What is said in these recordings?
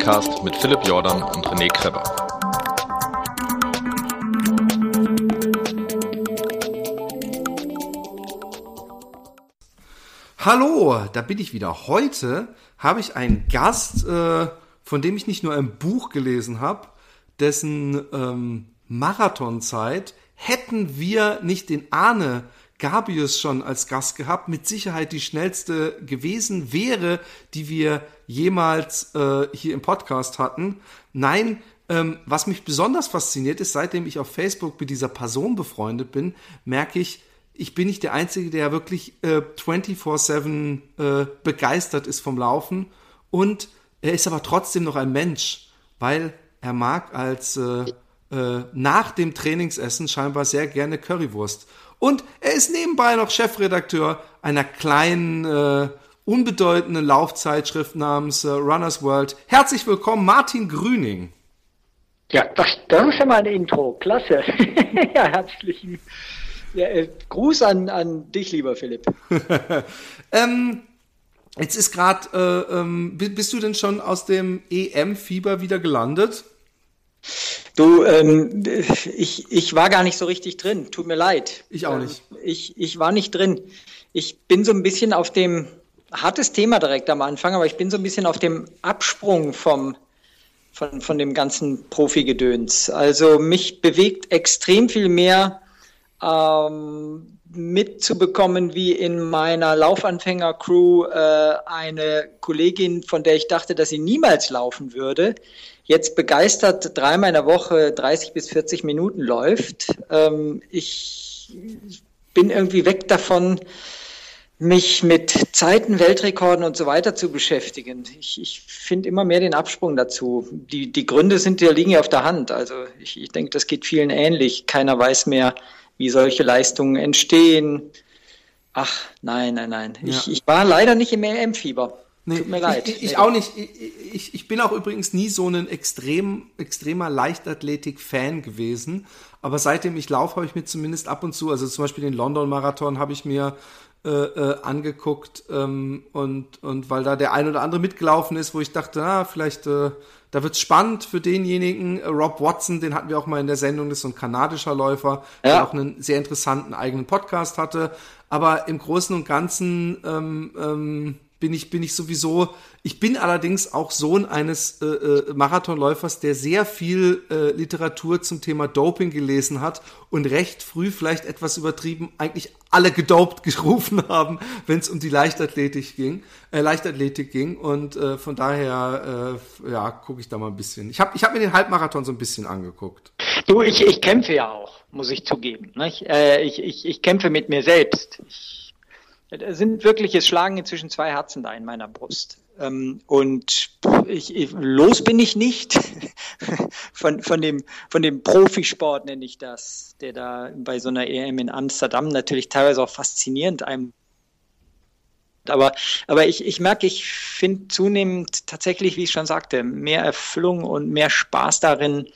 Joggingcast mit Philipp Jordan und René Kreber. Hallo, da bin ich wieder. Heute habe ich einen Gast, äh, von dem ich nicht nur ein Buch gelesen habe, dessen ähm, Marathonzeit hätten wir nicht den Arne Gabius schon als Gast gehabt, mit Sicherheit die schnellste gewesen wäre, die wir jemals äh, hier im Podcast hatten. Nein, ähm, was mich besonders fasziniert ist, seitdem ich auf Facebook mit dieser Person befreundet bin, merke ich, ich bin nicht der Einzige, der wirklich äh, 24-7 äh, begeistert ist vom Laufen. Und er ist aber trotzdem noch ein Mensch, weil er mag als äh, äh, nach dem Trainingsessen scheinbar sehr gerne Currywurst. Und er ist nebenbei noch Chefredakteur einer kleinen, äh, unbedeutenden Laufzeitschrift namens äh, Runners World. Herzlich willkommen, Martin Grüning. Ja, das, das ist schon mal ein Intro. Klasse. ja, herzlichen ja, äh, Gruß an, an dich, lieber Philipp. ähm, jetzt ist gerade, äh, ähm, bist du denn schon aus dem EM-Fieber wieder gelandet? Du, ähm, ich, ich war gar nicht so richtig drin. Tut mir leid. Ich auch nicht. Ähm, ich, ich war nicht drin. Ich bin so ein bisschen auf dem, hartes Thema direkt am Anfang, aber ich bin so ein bisschen auf dem Absprung vom, von, von dem ganzen Profi-Gedöns. Also mich bewegt extrem viel mehr ähm, mitzubekommen, wie in meiner Laufanfänger-Crew äh, eine Kollegin, von der ich dachte, dass sie niemals laufen würde, jetzt begeistert dreimal in der Woche 30 bis 40 Minuten läuft. Ähm, ich bin irgendwie weg davon, mich mit Zeiten, Weltrekorden und so weiter zu beschäftigen. Ich, ich finde immer mehr den Absprung dazu. Die, die Gründe sind, die liegen ja auf der Hand. Also ich, ich denke, das geht vielen ähnlich. Keiner weiß mehr, wie solche Leistungen entstehen. Ach, nein, nein, nein. Ja. Ich, ich war leider nicht im EM-Fieber. Nee, Tut mir leid. Ich, ich auch nicht. Ich, ich, ich bin auch übrigens nie so ein extrem, extremer Leichtathletik-Fan gewesen. Aber seitdem ich laufe, habe ich mir zumindest ab und zu, also zum Beispiel den London-Marathon habe ich mir äh, äh, angeguckt ähm, und, und weil da der ein oder andere mitgelaufen ist, wo ich dachte, na, vielleicht äh, da wird's spannend für denjenigen. Äh, Rob Watson, den hatten wir auch mal in der Sendung, das ist so ein kanadischer Läufer, ja. der auch einen sehr interessanten eigenen Podcast hatte. Aber im Großen und Ganzen ähm, ähm, bin ich, bin ich sowieso, ich bin allerdings auch Sohn eines äh, äh, Marathonläufers, der sehr viel äh, Literatur zum Thema Doping gelesen hat und recht früh vielleicht etwas übertrieben eigentlich alle gedopt gerufen haben, wenn es um die Leichtathletik ging, äh, Leichtathletik ging und äh, von daher äh, ja, gucke ich da mal ein bisschen. Ich habe ich hab mir den Halbmarathon so ein bisschen angeguckt. Du, ich, ich kämpfe ja auch, muss ich zugeben. Nicht? Äh, ich, ich, ich kämpfe mit mir selbst. Ich es sind wirklich, es schlagen inzwischen zwei Herzen da in meiner Brust. Ähm, und ich, ich, los bin ich nicht von, von, dem, von dem Profisport, nenne ich das, der da bei so einer EM in Amsterdam natürlich teilweise auch faszinierend einem aber, aber ich, ich merke, ich finde zunehmend tatsächlich, wie ich schon sagte, mehr Erfüllung und mehr Spaß darin,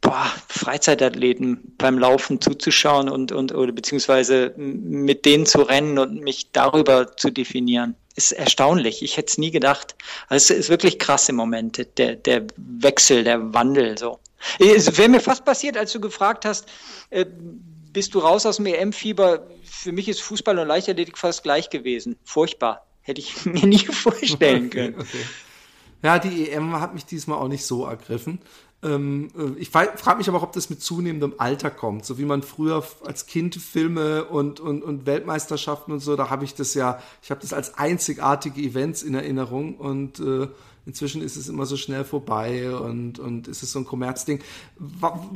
boah, Freizeitathleten beim Laufen zuzuschauen und, und oder beziehungsweise mit denen zu rennen und mich darüber zu definieren. Ist erstaunlich. Ich hätte es nie gedacht. Also es ist wirklich krasse Momente, der, der Wechsel, der Wandel so. Es wäre mir fast passiert, als du gefragt hast, äh, bist du raus aus dem EM-Fieber? Für mich ist Fußball und Leichtathletik fast gleich gewesen. Furchtbar. Hätte ich mir nie vorstellen können. Okay, okay. Ja, die EM hat mich diesmal auch nicht so ergriffen. Ähm, äh, ich frage mich aber auch, ob das mit zunehmendem Alter kommt. So wie man früher als Kind Filme und, und, und Weltmeisterschaften und so, da habe ich das ja, ich habe das als einzigartige Events in Erinnerung und äh, inzwischen ist es immer so schnell vorbei und, und ist es so ein Kommerzding.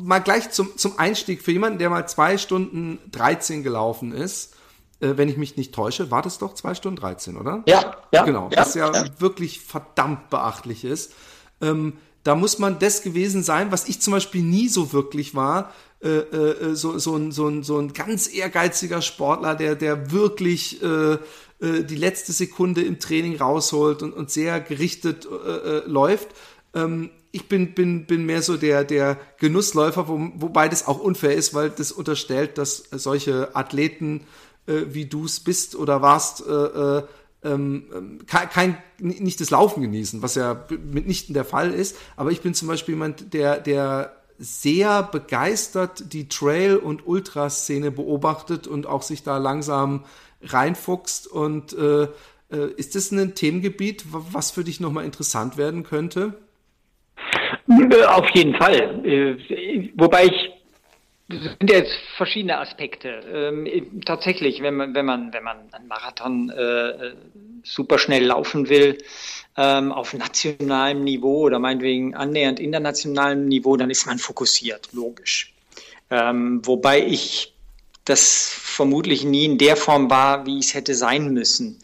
Mal gleich zum, zum Einstieg für jemanden, der mal zwei Stunden 13 gelaufen ist, äh, wenn ich mich nicht täusche, war das doch zwei Stunden 13, oder? Ja, ja. Genau, ja, was ja, ja, wirklich verdammt beachtlich ist. Ähm, da muss man das gewesen sein, was ich zum Beispiel nie so wirklich war. Äh, äh, so, so, ein, so, ein, so ein ganz ehrgeiziger Sportler, der, der wirklich äh, äh, die letzte Sekunde im Training rausholt und, und sehr gerichtet äh, äh, läuft. Ähm, ich bin, bin, bin mehr so der, der Genussläufer, wo, wobei das auch unfair ist, weil das unterstellt, dass solche Athleten, wie du es bist oder warst, ähm, kein, kein, nicht das Laufen genießen, was ja mitnichten der Fall ist. Aber ich bin zum Beispiel jemand, der, der sehr begeistert die Trail- und Ultraszene beobachtet und auch sich da langsam reinfuchst. Und äh, äh, ist das ein Themengebiet, was für dich nochmal interessant werden könnte? Auf jeden Fall. Äh, wobei ich das sind jetzt verschiedene Aspekte. Ähm, tatsächlich, wenn man, wenn man, wenn man einen Marathon äh, super schnell laufen will, ähm, auf nationalem Niveau oder meinetwegen annähernd internationalem Niveau, dann ist man fokussiert, logisch. Ähm, wobei ich das vermutlich nie in der Form war, wie es hätte sein müssen.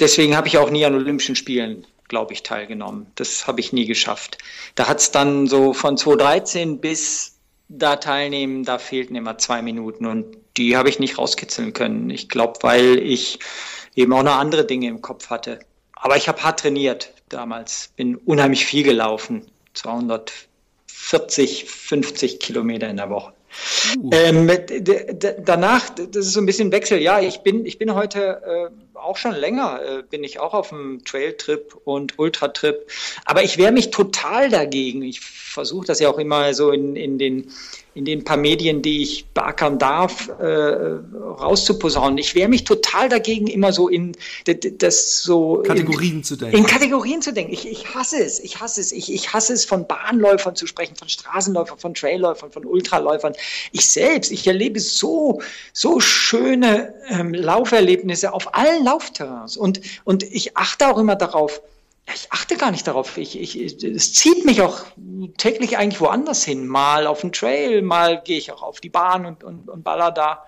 Deswegen habe ich auch nie an Olympischen Spielen glaube ich, teilgenommen. Das habe ich nie geschafft. Da hat es dann so von 2013 bis da teilnehmen, da fehlten immer zwei Minuten und die habe ich nicht rauskitzeln können. Ich glaube, weil ich eben auch noch andere Dinge im Kopf hatte. Aber ich habe hart trainiert damals, bin unheimlich viel gelaufen, 240, 50 Kilometer in der Woche. Uh. Ähm, danach, das ist so ein bisschen Wechsel. Ja, ich bin, ich bin heute äh, auch schon länger, äh, bin ich auch auf dem Trail-Trip und Ultra-Trip. Aber ich wehre mich total dagegen. Ich versuche das ja auch immer so in, in den in den paar Medien, die ich beackern darf, äh, rauszuposaunen. Ich wehre mich total dagegen, immer so in das so Kategorien in, zu denken. In Kategorien zu denken. Ich, ich hasse es. Ich hasse es. Ich, ich hasse es, von Bahnläufern zu sprechen, von Straßenläufern, von Trailläufern, von Ultraläufern. Ich selbst, ich erlebe so so schöne ähm, Lauferlebnisse auf allen Laufterrains und und ich achte auch immer darauf ich achte gar nicht darauf. Ich, ich, es zieht mich auch täglich eigentlich woanders hin. Mal auf den Trail, mal gehe ich auch auf die Bahn und, und, und baller da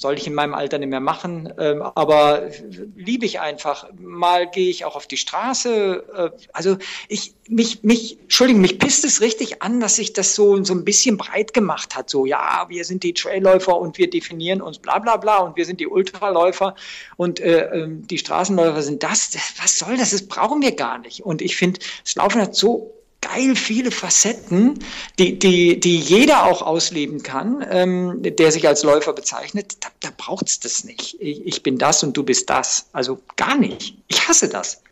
soll ich in meinem Alter nicht mehr machen, ähm, aber liebe ich einfach. Mal gehe ich auch auf die Straße. Äh, also ich mich mich Entschuldigung, mich pisst es richtig an, dass sich das so so ein bisschen breit gemacht hat. So ja, wir sind die Trailläufer und wir definieren uns bla bla bla und wir sind die Ultraläufer und äh, ähm, die Straßenläufer sind das. Was soll das? Das brauchen wir gar nicht. Und ich finde, das Laufen hat so geil viele Facetten, die, die, die jeder auch ausleben kann, ähm, der sich als Läufer bezeichnet. Da, da braucht es das nicht. Ich, ich bin das und du bist das. Also gar nicht. Ich hasse das.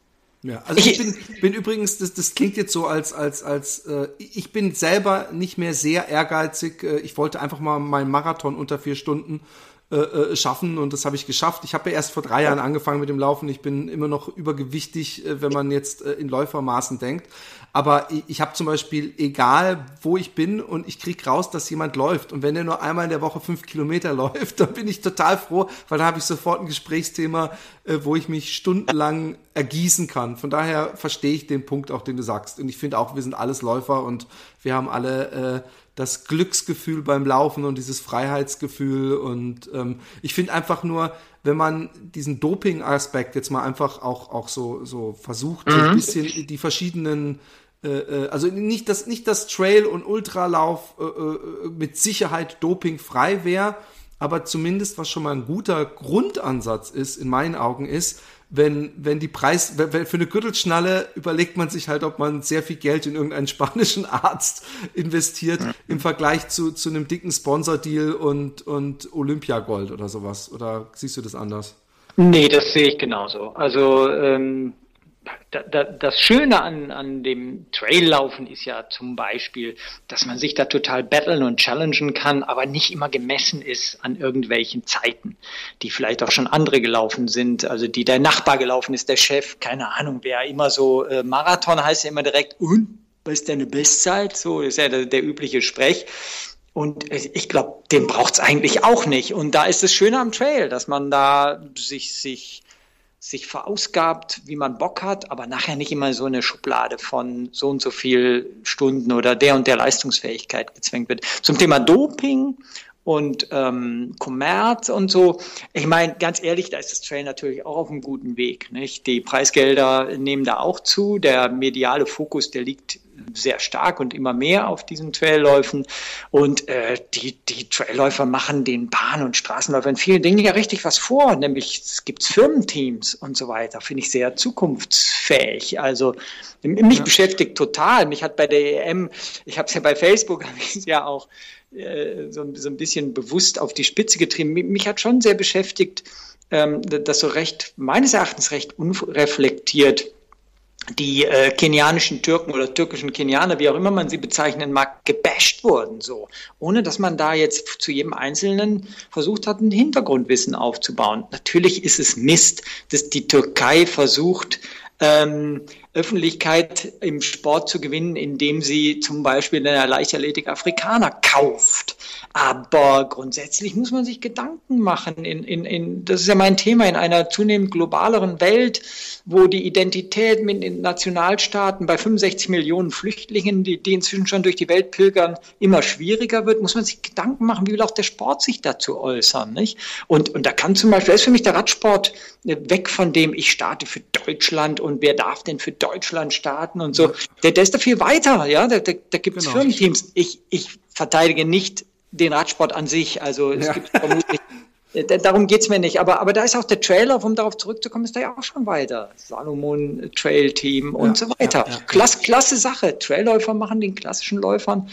Ja, also ich, ich bin, bin übrigens, das, das klingt jetzt so als, als, als, äh, ich bin selber nicht mehr sehr ehrgeizig. Äh, ich wollte einfach mal meinen Marathon unter vier Stunden äh, äh, schaffen und das habe ich geschafft. Ich habe ja erst vor drei Jahren angefangen mit dem Laufen. Ich bin immer noch übergewichtig, äh, wenn man jetzt äh, in Läufermaßen denkt. Aber ich, ich habe zum Beispiel, egal wo ich bin und ich krieg raus, dass jemand läuft und wenn er nur einmal in der Woche fünf Kilometer läuft, dann bin ich total froh, weil da habe ich sofort ein Gesprächsthema, wo ich mich stundenlang ergießen kann. Von daher verstehe ich den Punkt auch, den du sagst. Und ich finde auch, wir sind alles Läufer und wir haben alle äh, das Glücksgefühl beim Laufen und dieses Freiheitsgefühl. Und ähm, ich finde einfach nur, wenn man diesen Doping-Aspekt jetzt mal einfach auch, auch so, so versucht, mhm. so ein bisschen die verschiedenen äh, äh, also nicht, dass nicht das Trail- und Ultralauf äh, äh, mit Sicherheit dopingfrei wäre, aber zumindest was schon mal ein guter Grundansatz ist, in meinen Augen ist, wenn, wenn die Preis, wenn, für eine Gürtelschnalle überlegt man sich halt, ob man sehr viel Geld in irgendeinen spanischen Arzt investiert ja. im Vergleich zu, zu einem dicken Sponsor-Deal und, und Olympiagold oder sowas. Oder siehst du das anders? Nee, das sehe ich genauso. Also ähm, das Schöne an, an dem Traillaufen ist ja zum Beispiel, dass man sich da total battlen und challengen kann, aber nicht immer gemessen ist an irgendwelchen Zeiten, die vielleicht auch schon andere gelaufen sind, also die der Nachbar gelaufen ist, der Chef, keine Ahnung, wer immer so, äh, Marathon heißt ja immer direkt, und, was ist deine Bestzeit? So ist ja der, der übliche Sprech. Und ich glaube, den braucht es eigentlich auch nicht. Und da ist das Schöne am Trail, dass man da sich, sich sich verausgabt, wie man Bock hat, aber nachher nicht immer so eine Schublade von so und so viel Stunden oder der und der Leistungsfähigkeit gezwängt wird. Zum Thema Doping und ähm, Kommerz und so. Ich meine, ganz ehrlich, da ist das Trail natürlich auch auf einem guten Weg. Nicht? Die Preisgelder nehmen da auch zu. Der mediale Fokus, der liegt sehr stark und immer mehr auf diesen Trailläufen. Und äh, die, die Trailläufer machen den Bahn- und Straßenläufern vielen Dingen ja richtig was vor. Nämlich es gibt Firmenteams und so weiter. Finde ich sehr zukunftsfähig. Also mich ja. beschäftigt total. Mich hat bei der EM, ich habe es ja bei Facebook, habe ich es ja auch äh, so, so ein bisschen bewusst auf die Spitze getrieben. Mich hat schon sehr beschäftigt, ähm, das so recht, meines Erachtens recht unreflektiert die äh, kenianischen Türken oder türkischen Kenianer, wie auch immer man sie bezeichnen mag, gebasht wurden, so. Ohne dass man da jetzt zu jedem Einzelnen versucht hat, ein Hintergrundwissen aufzubauen. Natürlich ist es Mist, dass die Türkei versucht, ähm, Öffentlichkeit im Sport zu gewinnen, indem sie zum Beispiel in der Leichtathletik Afrikaner kauft. Aber grundsätzlich muss man sich Gedanken machen. In, in, in, das ist ja mein Thema in einer zunehmend globaleren Welt, wo die Identität mit den Nationalstaaten bei 65 Millionen Flüchtlingen, die, die inzwischen schon durch die Welt pilgern, immer schwieriger wird, muss man sich Gedanken machen, wie will auch der Sport sich dazu äußern. Nicht? Und, und da kann zum Beispiel, ist für mich der Radsport weg von dem, ich starte für Deutschland und wer darf denn für Deutschland starten und so. Der, der ist da viel weiter, ja. Da, da, da gibt es genau. Firmenteams. Ich, ich verteidige nicht den Radsport an sich. Also es ja. gibt vermutlich. Äh, darum geht es mir nicht. Aber, aber da ist auch der Trailer, um darauf zurückzukommen, ist da ja auch schon weiter. Salomon Trail Team und ja, so weiter. Ja, Klasse, klasse Sache. Trailläufer machen den klassischen Läufern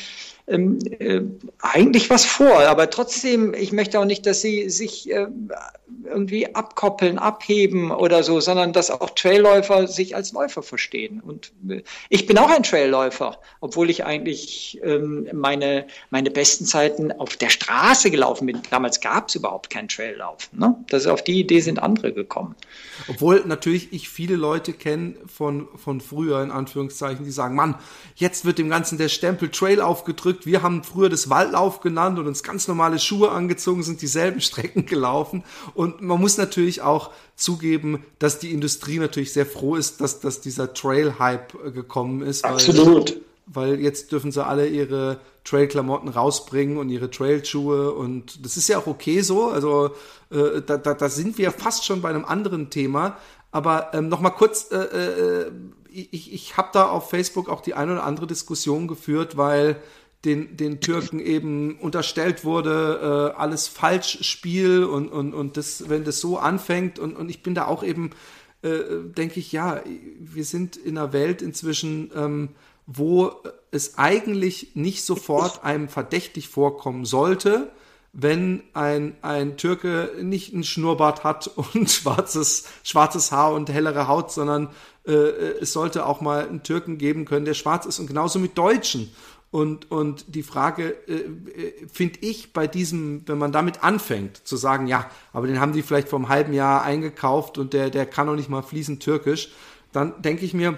ähm, äh, eigentlich was vor. Aber trotzdem, ich möchte auch nicht, dass sie sich äh, irgendwie abkoppeln, abheben oder so, sondern dass auch Trailläufer sich als Läufer verstehen. Und äh, ich bin auch ein Trailläufer, obwohl ich eigentlich ähm, meine, meine besten Zeiten auf der Straße gelaufen bin. Damals gab es überhaupt keinen Traillauf. Ne? Das auf die Idee sind andere gekommen. Obwohl natürlich ich viele Leute kenne von, von früher, in Anführungszeichen, die sagen, Mann, jetzt wird dem Ganzen der Stempel Trail aufgedrückt. Wir haben früher das Waldlauf genannt und uns ganz normale Schuhe angezogen, sind dieselben Strecken gelaufen. Und man muss natürlich auch zugeben, dass die Industrie natürlich sehr froh ist, dass, dass dieser Trail-Hype gekommen ist. Absolut. Weil, weil jetzt dürfen sie alle ihre Trail-Klamotten rausbringen und ihre Trail-Schuhe und das ist ja auch okay so. Also äh, da, da, da sind wir fast schon bei einem anderen Thema. Aber ähm, noch mal kurz, äh, äh, ich, ich habe da auf Facebook auch die eine oder andere Diskussion geführt, weil den, den Türken eben unterstellt wurde, äh, alles Falschspiel und, und, und das, wenn das so anfängt und, und ich bin da auch eben, äh, denke ich, ja, wir sind in einer Welt inzwischen, ähm, wo es eigentlich nicht sofort einem verdächtig vorkommen sollte, wenn ein, ein Türke nicht ein Schnurrbart hat und schwarzes, schwarzes Haar und hellere Haut, sondern äh, es sollte auch mal einen Türken geben können, der schwarz ist und genauso mit Deutschen. Und, und die Frage, äh, äh, finde ich, bei diesem, wenn man damit anfängt, zu sagen, ja, aber den haben die vielleicht vor einem halben Jahr eingekauft und der, der kann noch nicht mal fließend Türkisch, dann denke ich mir,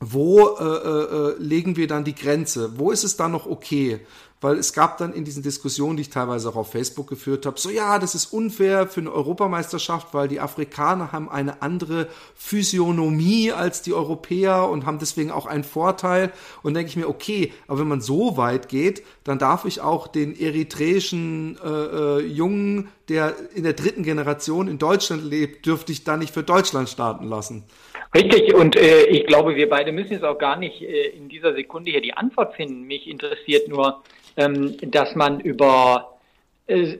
wo äh, äh, äh legen wir dann die Grenze? Wo ist es dann noch okay? Weil es gab dann in diesen Diskussionen, die ich teilweise auch auf Facebook geführt habe, so ja, das ist unfair für eine Europameisterschaft, weil die Afrikaner haben eine andere Physiognomie als die Europäer und haben deswegen auch einen Vorteil. Und denke ich mir, okay, aber wenn man so weit geht, dann darf ich auch den eritreischen äh, äh, Jungen, der in der dritten Generation in Deutschland lebt, dürfte ich da nicht für Deutschland starten lassen. Richtig, und äh, ich glaube, wir beide müssen jetzt auch gar nicht äh, in dieser Sekunde hier die Antwort finden. Mich interessiert nur, ähm, dass man über äh,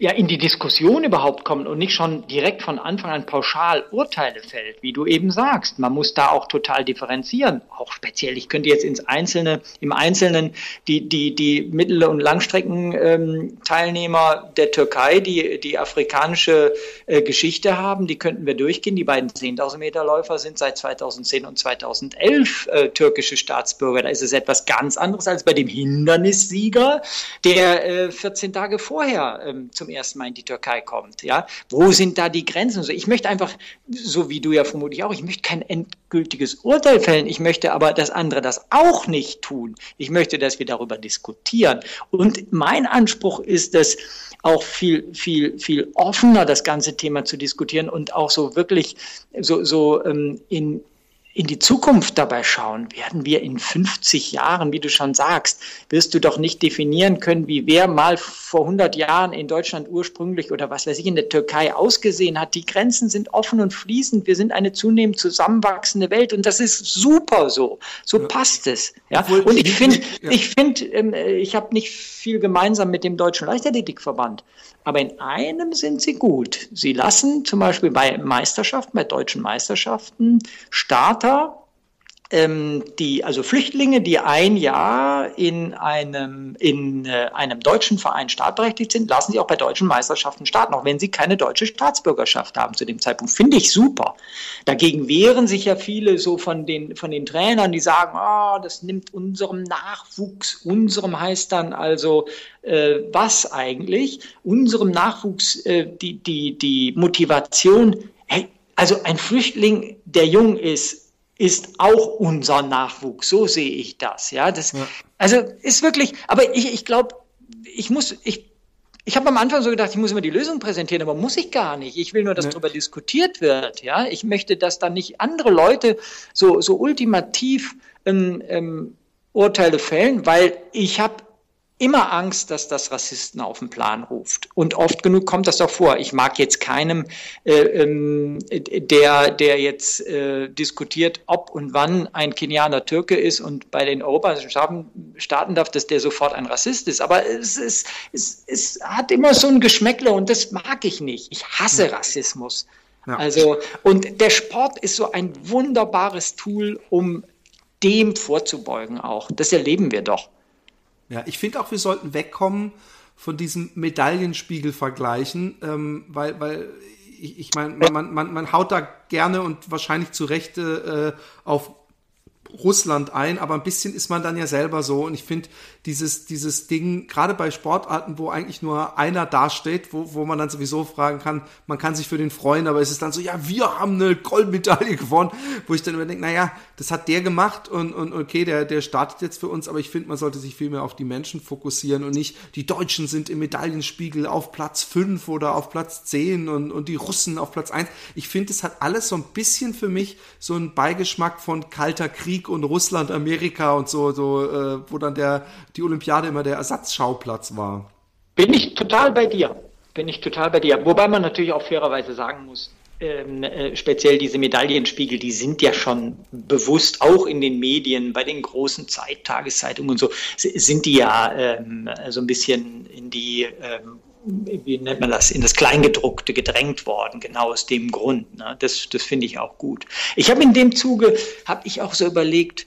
ja in die Diskussion überhaupt kommt und nicht schon direkt von Anfang an pauschal Urteile fällt, wie du eben sagst. Man muss da auch total differenzieren. Auch speziell, ich könnte jetzt ins Einzelne, im Einzelnen die, die, die Mittel- und Langstreckenteilnehmer ähm, der Türkei, die die afrikanische äh, Geschichte haben, die könnten wir durchgehen. Die beiden 10.000 Meter Läufer sind seit 2010 und 2011 äh, türkische Staatsbürger. Da ist es etwas ganz anderes als bei dem Hindernissieger, der äh, 14 Tage vorher ähm, zum ersten Mal in die Türkei kommt. Ja, wo sind da die Grenzen? ich möchte einfach, so wie du ja vermutlich auch, ich möchte kein endgültiges Urteil fällen. Ich möchte aber, dass andere das auch nicht tun. Ich möchte, dass wir darüber diskutieren. Und mein Anspruch ist es, auch viel, viel, viel offener das ganze Thema zu diskutieren und auch so wirklich so, so ähm, in, in die Zukunft dabei schauen, werden wir in 50 Jahren, wie du schon sagst, wirst du doch nicht definieren können, wie wer mal vor 100 Jahren in Deutschland ursprünglich oder was weiß ich in der Türkei ausgesehen hat. Die Grenzen sind offen und fließend. Wir sind eine zunehmend zusammenwachsende Welt und das ist super so. So ja. passt es. Ja? Und ich finde, ich finde, ähm, ich habe nicht viel gemeinsam mit dem Deutschen Leichtathletikverband. Aber in einem sind sie gut. Sie lassen zum Beispiel bei Meisterschaften, bei deutschen Meisterschaften, Starter ähm, die, also Flüchtlinge, die ein Jahr in einem, in äh, einem deutschen Verein startberechtigt sind, lassen sich auch bei deutschen Meisterschaften starten, auch wenn sie keine deutsche Staatsbürgerschaft haben zu dem Zeitpunkt. Finde ich super. Dagegen wehren sich ja viele so von den, von den Trainern, die sagen, oh, das nimmt unserem Nachwuchs, unserem heißt dann also äh, was eigentlich, unserem Nachwuchs äh, die, die, die Motivation, hey, also ein Flüchtling, der jung ist, ist auch unser Nachwuchs. So sehe ich das. Ja, das, ja. also ist wirklich, aber ich, ich glaube, ich muss, ich, ich habe am Anfang so gedacht, ich muss immer die Lösung präsentieren, aber muss ich gar nicht. Ich will nur, dass nee. darüber diskutiert wird. Ja, ich möchte, dass dann nicht andere Leute so, so ultimativ ähm, ähm, Urteile fällen, weil ich habe immer Angst, dass das Rassisten auf den Plan ruft. Und oft genug kommt das doch vor. Ich mag jetzt keinem, äh, ähm, der, der jetzt äh, diskutiert, ob und wann ein Kenianer Türke ist und bei den Europastaaten starten darf, dass der sofort ein Rassist ist. Aber es, ist, es, es hat immer so ein Geschmäckle und das mag ich nicht. Ich hasse Rassismus. Ja. Also, und der Sport ist so ein wunderbares Tool, um dem vorzubeugen auch. Das erleben wir doch. Ja, ich finde auch, wir sollten wegkommen von diesem Medaillenspiegel vergleichen, ähm, weil, weil ich, ich meine, man, man, man haut da gerne und wahrscheinlich zu Recht äh, auf Russland ein, aber ein bisschen ist man dann ja selber so. Und ich finde dieses, dieses Ding, gerade bei Sportarten, wo eigentlich nur einer dasteht, wo, wo man dann sowieso fragen kann, man kann sich für den freuen, aber es ist dann so, ja, wir haben eine Goldmedaille gewonnen, wo ich dann überdenke, naja, das hat der gemacht und, und okay, der, der startet jetzt für uns, aber ich finde, man sollte sich viel mehr auf die Menschen fokussieren und nicht, die Deutschen sind im Medaillenspiegel auf Platz 5 oder auf Platz 10 und, und die Russen auf Platz 1. Ich finde, es hat alles so ein bisschen für mich so einen Beigeschmack von kalter Krieg und Russland, Amerika und so, so, äh, wo dann der, die Olympiade immer der Ersatzschauplatz war. Bin ich total bei dir. Bin ich total bei dir. Wobei man natürlich auch fairerweise sagen muss, ähm, äh, speziell diese Medaillenspiegel, die sind ja schon bewusst auch in den Medien, bei den großen Zeit, Tageszeitungen und so, sind die ja ähm, so ein bisschen in die, ähm, wie nennt man das, in das Kleingedruckte gedrängt worden, genau aus dem Grund. Ne? Das, das finde ich auch gut. Ich habe in dem Zuge, habe ich auch so überlegt,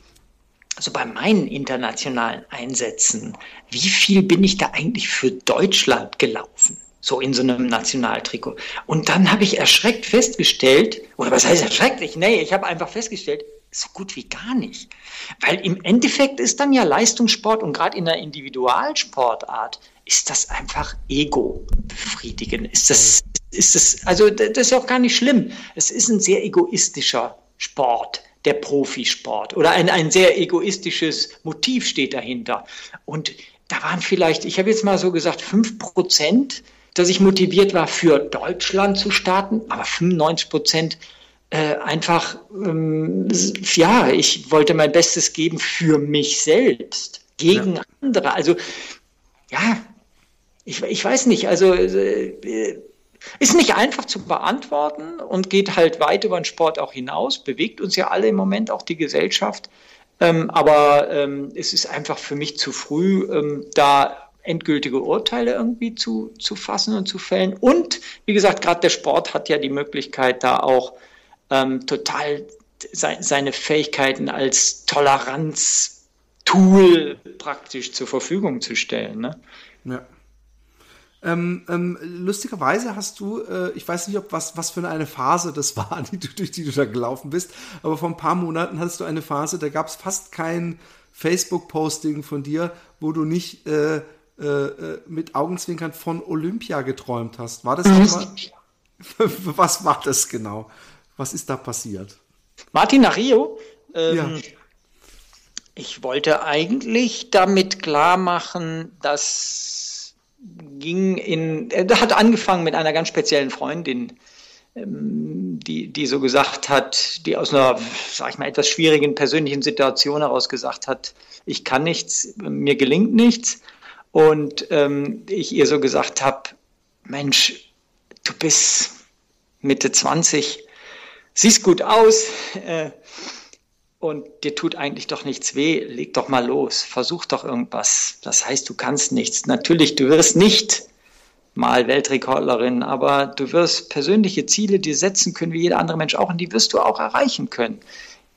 also bei meinen internationalen Einsätzen, wie viel bin ich da eigentlich für Deutschland gelaufen? So in so einem Nationaltrikot. Und dann habe ich erschreckt festgestellt, oder was heißt erschreckt? Nee, ich habe einfach festgestellt, so gut wie gar nicht. Weil im Endeffekt ist dann ja Leistungssport und gerade in der Individualsportart ist das einfach Ego befriedigen. Ist das, ist das, also das ist auch gar nicht schlimm. Es ist ein sehr egoistischer Sport der Profisport oder ein, ein sehr egoistisches Motiv steht dahinter. Und da waren vielleicht, ich habe jetzt mal so gesagt, fünf Prozent, dass ich motiviert war, für Deutschland zu starten, aber 95 Prozent äh, einfach, ähm, ja, ich wollte mein Bestes geben für mich selbst, gegen ja. andere. Also, ja, ich, ich weiß nicht, also äh, ist nicht einfach zu beantworten und geht halt weit über den Sport auch hinaus, bewegt uns ja alle im Moment, auch die Gesellschaft. Ähm, aber ähm, es ist einfach für mich zu früh, ähm, da endgültige Urteile irgendwie zu, zu fassen und zu fällen. Und wie gesagt, gerade der Sport hat ja die Möglichkeit, da auch ähm, total se seine Fähigkeiten als Toleranztool praktisch zur Verfügung zu stellen. Ne? Ja. Ähm, ähm, lustigerweise hast du, äh, ich weiß nicht, ob was, was für eine Phase das war, die du, durch die du da gelaufen bist, aber vor ein paar Monaten hattest du eine Phase, da gab es fast kein Facebook-Posting von dir, wo du nicht äh, äh, äh mit Augenzwinkern von Olympia geträumt hast. War das mhm. Was war das genau? Was ist da passiert? Martin nach Rio? Ähm, ja. Ich wollte eigentlich damit klar machen, dass ging in, er hat angefangen mit einer ganz speziellen Freundin, ähm, die, die so gesagt hat, die aus einer, sag ich mal, etwas schwierigen persönlichen Situation heraus gesagt hat, ich kann nichts, mir gelingt nichts. Und ähm, ich ihr so gesagt habe, Mensch, du bist Mitte 20, siehst gut aus, äh, und dir tut eigentlich doch nichts weh, leg doch mal los, versuch doch irgendwas. Das heißt, du kannst nichts. Natürlich, du wirst nicht mal Weltrekordlerin, aber du wirst persönliche Ziele dir setzen können, wie jeder andere Mensch auch, und die wirst du auch erreichen können.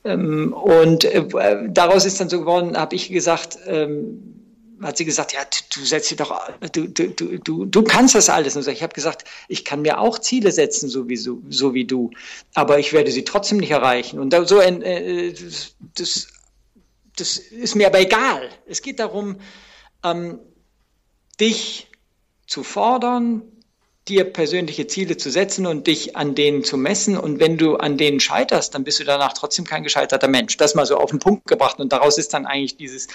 Ähm, und äh, daraus ist dann so geworden, habe ich gesagt, ähm, hat sie gesagt, ja, du setzt dir doch, du, du, du, du kannst das alles. Und ich habe gesagt, ich kann mir auch Ziele setzen, so wie, so, so wie du, aber ich werde sie trotzdem nicht erreichen. Und so äh, das, das ist mir aber egal. Es geht darum, ähm, dich zu fordern, dir persönliche Ziele zu setzen und dich an denen zu messen. Und wenn du an denen scheiterst, dann bist du danach trotzdem kein gescheiterter Mensch. Das mal so auf den Punkt gebracht. Und daraus ist dann eigentlich dieses,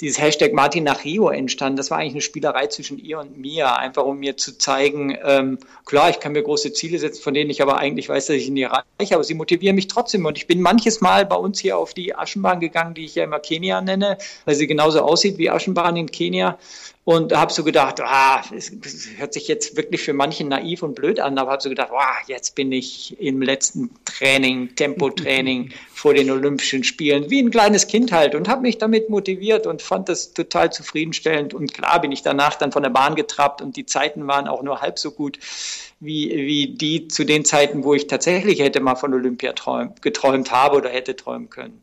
dieses Hashtag Martin nach Rio entstanden. Das war eigentlich eine Spielerei zwischen ihr und mir, einfach um mir zu zeigen, ähm, klar, ich kann mir große Ziele setzen, von denen ich aber eigentlich weiß, dass ich nie erreiche, aber sie motivieren mich trotzdem. Und ich bin manches Mal bei uns hier auf die Aschenbahn gegangen, die ich ja immer Kenia nenne, weil sie genauso aussieht wie Aschenbahn in Kenia und habe so gedacht, ah, es, hört sich jetzt wirklich für manchen naiv und blöd an, aber habe so gedacht, ah, jetzt bin ich im letzten Training, Tempotraining vor den Olympischen Spielen, wie ein kleines Kind halt und habe mich damit motiviert und fand das total zufriedenstellend. Und klar bin ich danach dann von der Bahn getrappt und die Zeiten waren auch nur halb so gut wie, wie die zu den Zeiten, wo ich tatsächlich hätte mal von Olympia träum, geträumt habe oder hätte träumen können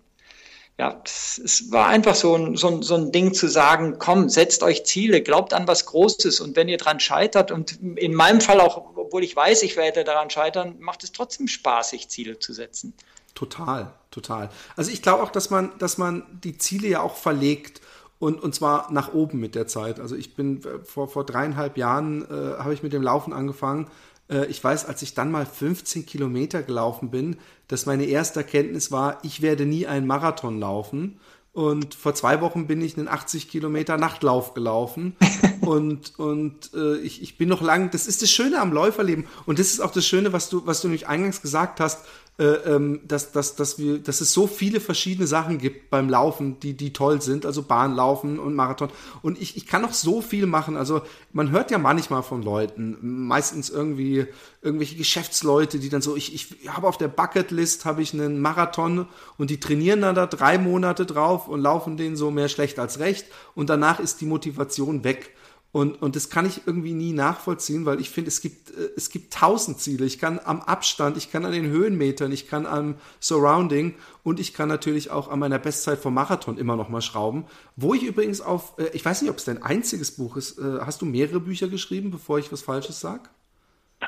ja, es war einfach so ein, so, ein, so ein Ding zu sagen, komm, setzt euch Ziele, glaubt an was Großes und wenn ihr dran scheitert und in meinem Fall auch, obwohl ich weiß, ich werde daran scheitern, macht es trotzdem Spaß, sich Ziele zu setzen. Total, total. Also ich glaube auch, dass man, dass man die Ziele ja auch verlegt und, und zwar nach oben mit der Zeit. Also ich bin äh, vor, vor dreieinhalb Jahren äh, habe ich mit dem Laufen angefangen äh, ich weiß, als ich dann mal 15 Kilometer gelaufen bin, dass meine erste Erkenntnis war, ich werde nie einen Marathon laufen. Und vor zwei Wochen bin ich einen 80 Kilometer Nachtlauf gelaufen. und und äh, ich, ich bin noch lang, das ist das Schöne am Läuferleben. Und das ist auch das Schöne, was du, was du nämlich eingangs gesagt hast, ähm, dass, dass, dass, wir, dass es so viele verschiedene Sachen gibt beim Laufen, die, die toll sind, also Bahnlaufen und Marathon. Und ich, ich kann noch so viel machen. Also man hört ja manchmal von Leuten, meistens irgendwie irgendwelche Geschäftsleute, die dann so, ich, ich habe auf der Bucketlist habe ich einen Marathon und die trainieren dann da drei Monate drauf und laufen den so mehr schlecht als recht und danach ist die Motivation weg. Und, und das kann ich irgendwie nie nachvollziehen, weil ich finde, es gibt, äh, es gibt tausend Ziele. Ich kann am Abstand, ich kann an den Höhenmetern, ich kann am Surrounding und ich kann natürlich auch an meiner Bestzeit vom Marathon immer noch mal schrauben. Wo ich übrigens auf, äh, ich weiß nicht, ob es dein einziges Buch ist. Äh, hast du mehrere Bücher geschrieben, bevor ich was Falsches sage?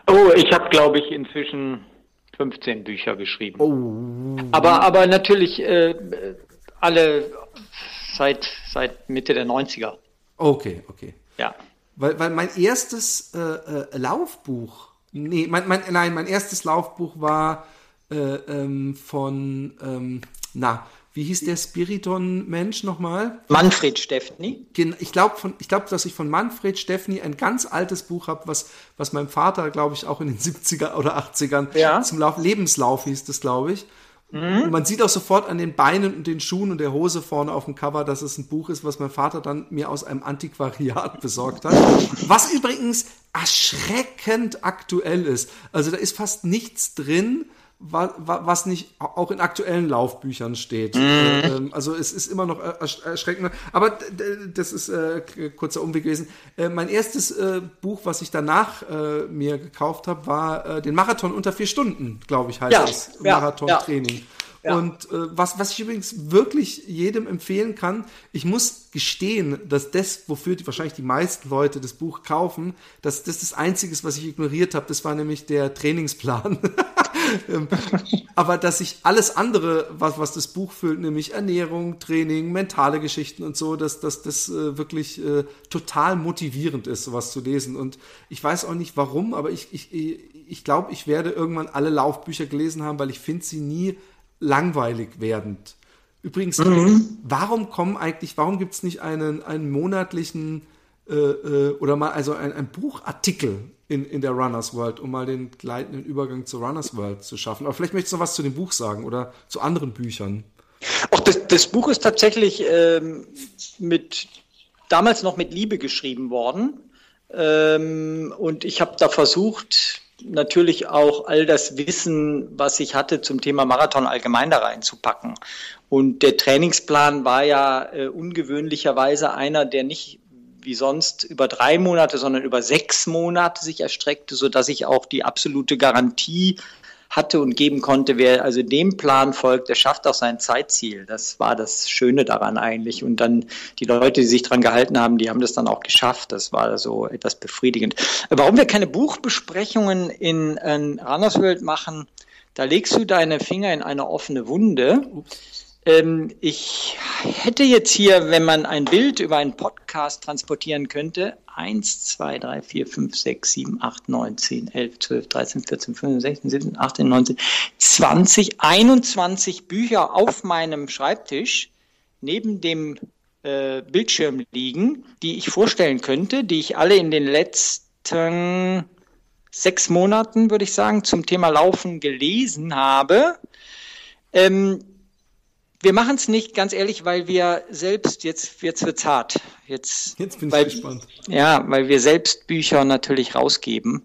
Oh, ich habe, glaube ich, inzwischen 15 Bücher geschrieben. Oh. Aber, aber natürlich äh, alle seit, seit Mitte der 90er. Okay, okay. Ja. Weil, weil mein erstes äh, äh, Laufbuch, nee, mein, mein, nein, mein erstes Laufbuch war äh, ähm, von, ähm, na, wie hieß der Spiriton-Mensch nochmal? Manfred Steffni. Ich glaube, glaub, dass ich von Manfred Steffni ein ganz altes Buch habe, was, was mein Vater, glaube ich, auch in den 70er oder 80ern ja. zum Lauf, Lebenslauf hieß das, glaube ich. Mhm. Man sieht auch sofort an den Beinen und den Schuhen und der Hose vorne auf dem Cover, dass es ein Buch ist, was mein Vater dann mir aus einem Antiquariat besorgt hat. Was übrigens erschreckend aktuell ist. Also da ist fast nichts drin, was nicht auch in aktuellen Laufbüchern steht. Mhm. Ähm, also es ist immer noch erschreckend. Aber das ist äh, kurzer Umweg gewesen. Äh, mein erstes äh, Buch, was ich danach äh, mir gekauft habe, war äh, den Marathon unter vier Stunden, glaube ich, heißt ja, es. Marathon-Training. Ja. Ja. Und äh, was, was ich übrigens wirklich jedem empfehlen kann, ich muss gestehen, dass das, wofür die, wahrscheinlich die meisten Leute das Buch kaufen, dass das das Einzige ist, was ich ignoriert habe. Das war nämlich der Trainingsplan. Ähm, aber dass ich alles andere, was, was das Buch füllt, nämlich Ernährung, Training, mentale Geschichten und so, dass, dass das äh, wirklich äh, total motivierend ist, sowas zu lesen. Und ich weiß auch nicht warum, aber ich, ich, ich glaube, ich werde irgendwann alle Laufbücher gelesen haben, weil ich finde sie nie langweilig werdend. Übrigens, mhm. warum kommen eigentlich, warum gibt es nicht einen, einen monatlichen äh, äh, oder mal also ein, ein Buchartikel in, in der Runners World, um mal den gleitenden Übergang zur Runners World zu schaffen? Aber vielleicht möchtest du noch was zu dem Buch sagen oder zu anderen Büchern. Auch das, das Buch ist tatsächlich ähm, mit damals noch mit Liebe geschrieben worden. Ähm, und ich habe da versucht, natürlich auch all das Wissen, was ich hatte zum Thema Marathon allgemein da reinzupacken. Und der Trainingsplan war ja äh, ungewöhnlicherweise einer, der nicht wie sonst über drei Monate, sondern über sechs Monate sich erstreckte, so dass ich auch die absolute Garantie hatte und geben konnte. Wer also dem Plan folgt, der schafft auch sein Zeitziel. Das war das Schöne daran eigentlich. Und dann die Leute, die sich daran gehalten haben, die haben das dann auch geschafft. Das war so etwas befriedigend. Warum wir keine Buchbesprechungen in, in Runnersworld machen, da legst du deine Finger in eine offene Wunde. Ähm, ich hätte jetzt hier, wenn man ein Bild über einen Podcast transportieren könnte, 1, 2, 3, 4, 5, 6, 7, 8, 9, 10, 11, 12, 13, 14, 15, 16, 17, 18, 19, 20, 21 Bücher auf meinem Schreibtisch neben dem äh, Bildschirm liegen, die ich vorstellen könnte, die ich alle in den letzten sechs Monaten, würde ich sagen, zum Thema Laufen gelesen habe. Ähm, wir machen es nicht, ganz ehrlich, weil wir selbst, jetzt, jetzt wird's hart. Jetzt, jetzt bin ich weil, gespannt. Ja, weil wir selbst Bücher natürlich rausgeben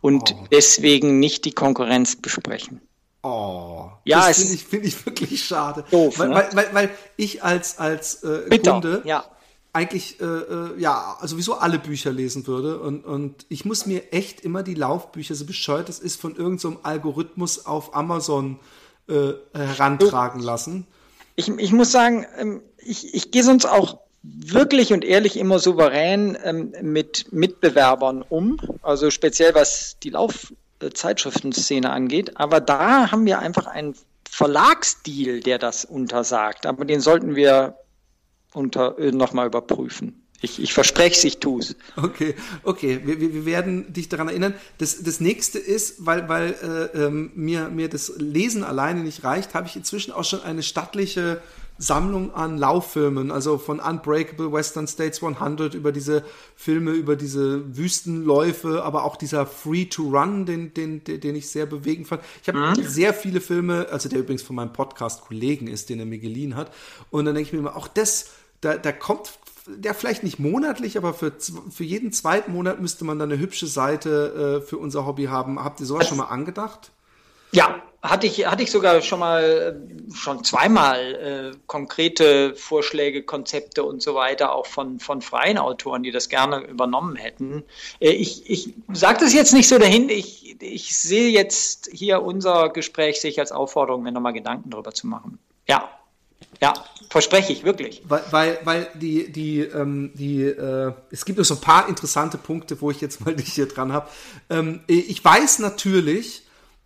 und oh. deswegen nicht die Konkurrenz besprechen. Oh, ja, das finde ich, find ich wirklich schade. Doof, weil, ne? weil, weil, weil ich als, als äh, Kunde ja eigentlich äh, äh, ja sowieso alle Bücher lesen würde und, und ich muss mir echt immer die Laufbücher, so bescheuert das ist, von irgendeinem so Algorithmus auf Amazon äh, herantragen lassen. Ich, ich muss sagen, ähm, ich, ich gehe sonst auch wirklich und ehrlich immer souverän ähm, mit Mitbewerbern um, also speziell was die Laufzeitschriftenszene angeht. Aber da haben wir einfach einen Verlagsdeal, der das untersagt. Aber den sollten wir unter, äh, nochmal überprüfen. Ich, ich verspreche es, ich tue es. Okay, okay, wir, wir werden dich daran erinnern. Das, das nächste ist, weil, weil äh, ähm, mir, mir das Lesen alleine nicht reicht, habe ich inzwischen auch schon eine stattliche Sammlung an Lauffilmen, also von Unbreakable, Western States 100 über diese Filme, über diese Wüstenläufe, aber auch dieser Free to Run, den, den, den ich sehr bewegend fand. Ich habe mhm. sehr viele Filme, also der übrigens von meinem Podcast-Kollegen ist, den er mir geliehen hat. Und dann denke ich mir immer, auch das, da, da kommt der vielleicht nicht monatlich, aber für, für jeden zweiten Monat müsste man dann eine hübsche Seite äh, für unser Hobby haben. Habt ihr sowas schon mal angedacht? Ja, hatte ich, hatte ich sogar schon mal, schon zweimal äh, konkrete Vorschläge, Konzepte und so weiter, auch von, von freien Autoren, die das gerne übernommen hätten. Äh, ich ich sage das jetzt nicht so dahin, ich, ich sehe jetzt hier unser Gespräch sich als Aufforderung, mir nochmal Gedanken darüber zu machen. Ja, ja, verspreche ich, wirklich. Weil, weil, weil die, die, ähm, die, äh, es gibt noch so ein paar interessante Punkte, wo ich jetzt mal dich hier dran habe. Ähm, ich weiß natürlich,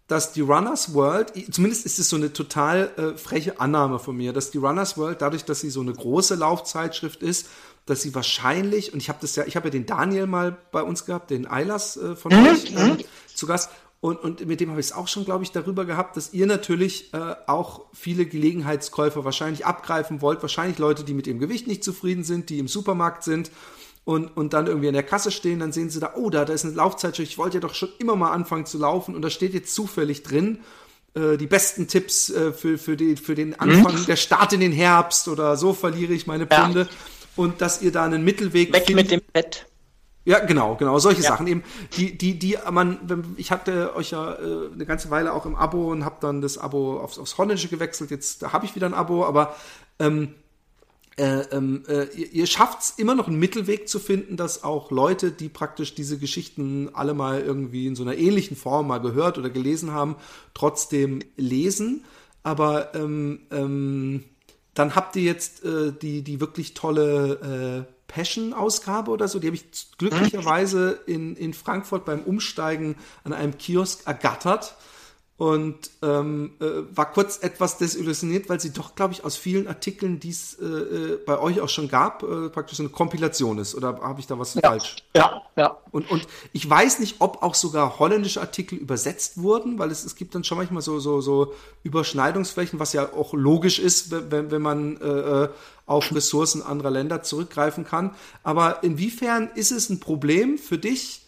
dass die Runners World, zumindest ist es so eine total äh, freche Annahme von mir, dass die Runners World, dadurch, dass sie so eine große Laufzeitschrift ist, dass sie wahrscheinlich, und ich habe das ja, ich habe ja den Daniel mal bei uns gehabt, den Eilers äh, von mhm. euch äh, zu Gast, und, und mit dem habe ich es auch schon, glaube ich, darüber gehabt, dass ihr natürlich äh, auch viele Gelegenheitskäufer wahrscheinlich abgreifen wollt. Wahrscheinlich Leute, die mit ihrem Gewicht nicht zufrieden sind, die im Supermarkt sind und, und dann irgendwie an der Kasse stehen, dann sehen sie da, oh, da, da ist eine Laufzeitschrift, ich wollte ja doch schon immer mal anfangen zu laufen und da steht jetzt zufällig drin, äh, die besten Tipps äh, für, für, die, für den Anfang, mhm. der Start in den Herbst oder so verliere ich meine Pfunde. Ja. Und dass ihr da einen Mittelweg Weg findet. mit dem Bett. Ja, genau, genau, solche ja. Sachen eben, die, die, die man, ich hatte euch ja äh, eine ganze Weile auch im Abo und habe dann das Abo aufs, aufs Holländische gewechselt, jetzt habe ich wieder ein Abo, aber ähm, äh, ähm, äh, ihr, ihr schafft es immer noch einen Mittelweg zu finden, dass auch Leute, die praktisch diese Geschichten alle mal irgendwie in so einer ähnlichen Form mal gehört oder gelesen haben, trotzdem lesen. Aber ähm, ähm, dann habt ihr jetzt äh, die, die wirklich tolle äh, Passion-Ausgabe oder so. Die habe ich glücklicherweise in, in Frankfurt beim Umsteigen an einem Kiosk ergattert und ähm, äh, war kurz etwas desillusioniert, weil sie doch, glaube ich, aus vielen Artikeln, die es äh, äh, bei euch auch schon gab, äh, praktisch eine Kompilation ist. Oder habe ich da was ja, falsch? Ja, ja. Und, und ich weiß nicht, ob auch sogar holländische Artikel übersetzt wurden, weil es, es gibt dann schon manchmal so, so, so Überschneidungsflächen, was ja auch logisch ist, wenn, wenn man äh, äh auf Ressourcen anderer Länder zurückgreifen kann. Aber inwiefern ist es ein Problem für dich,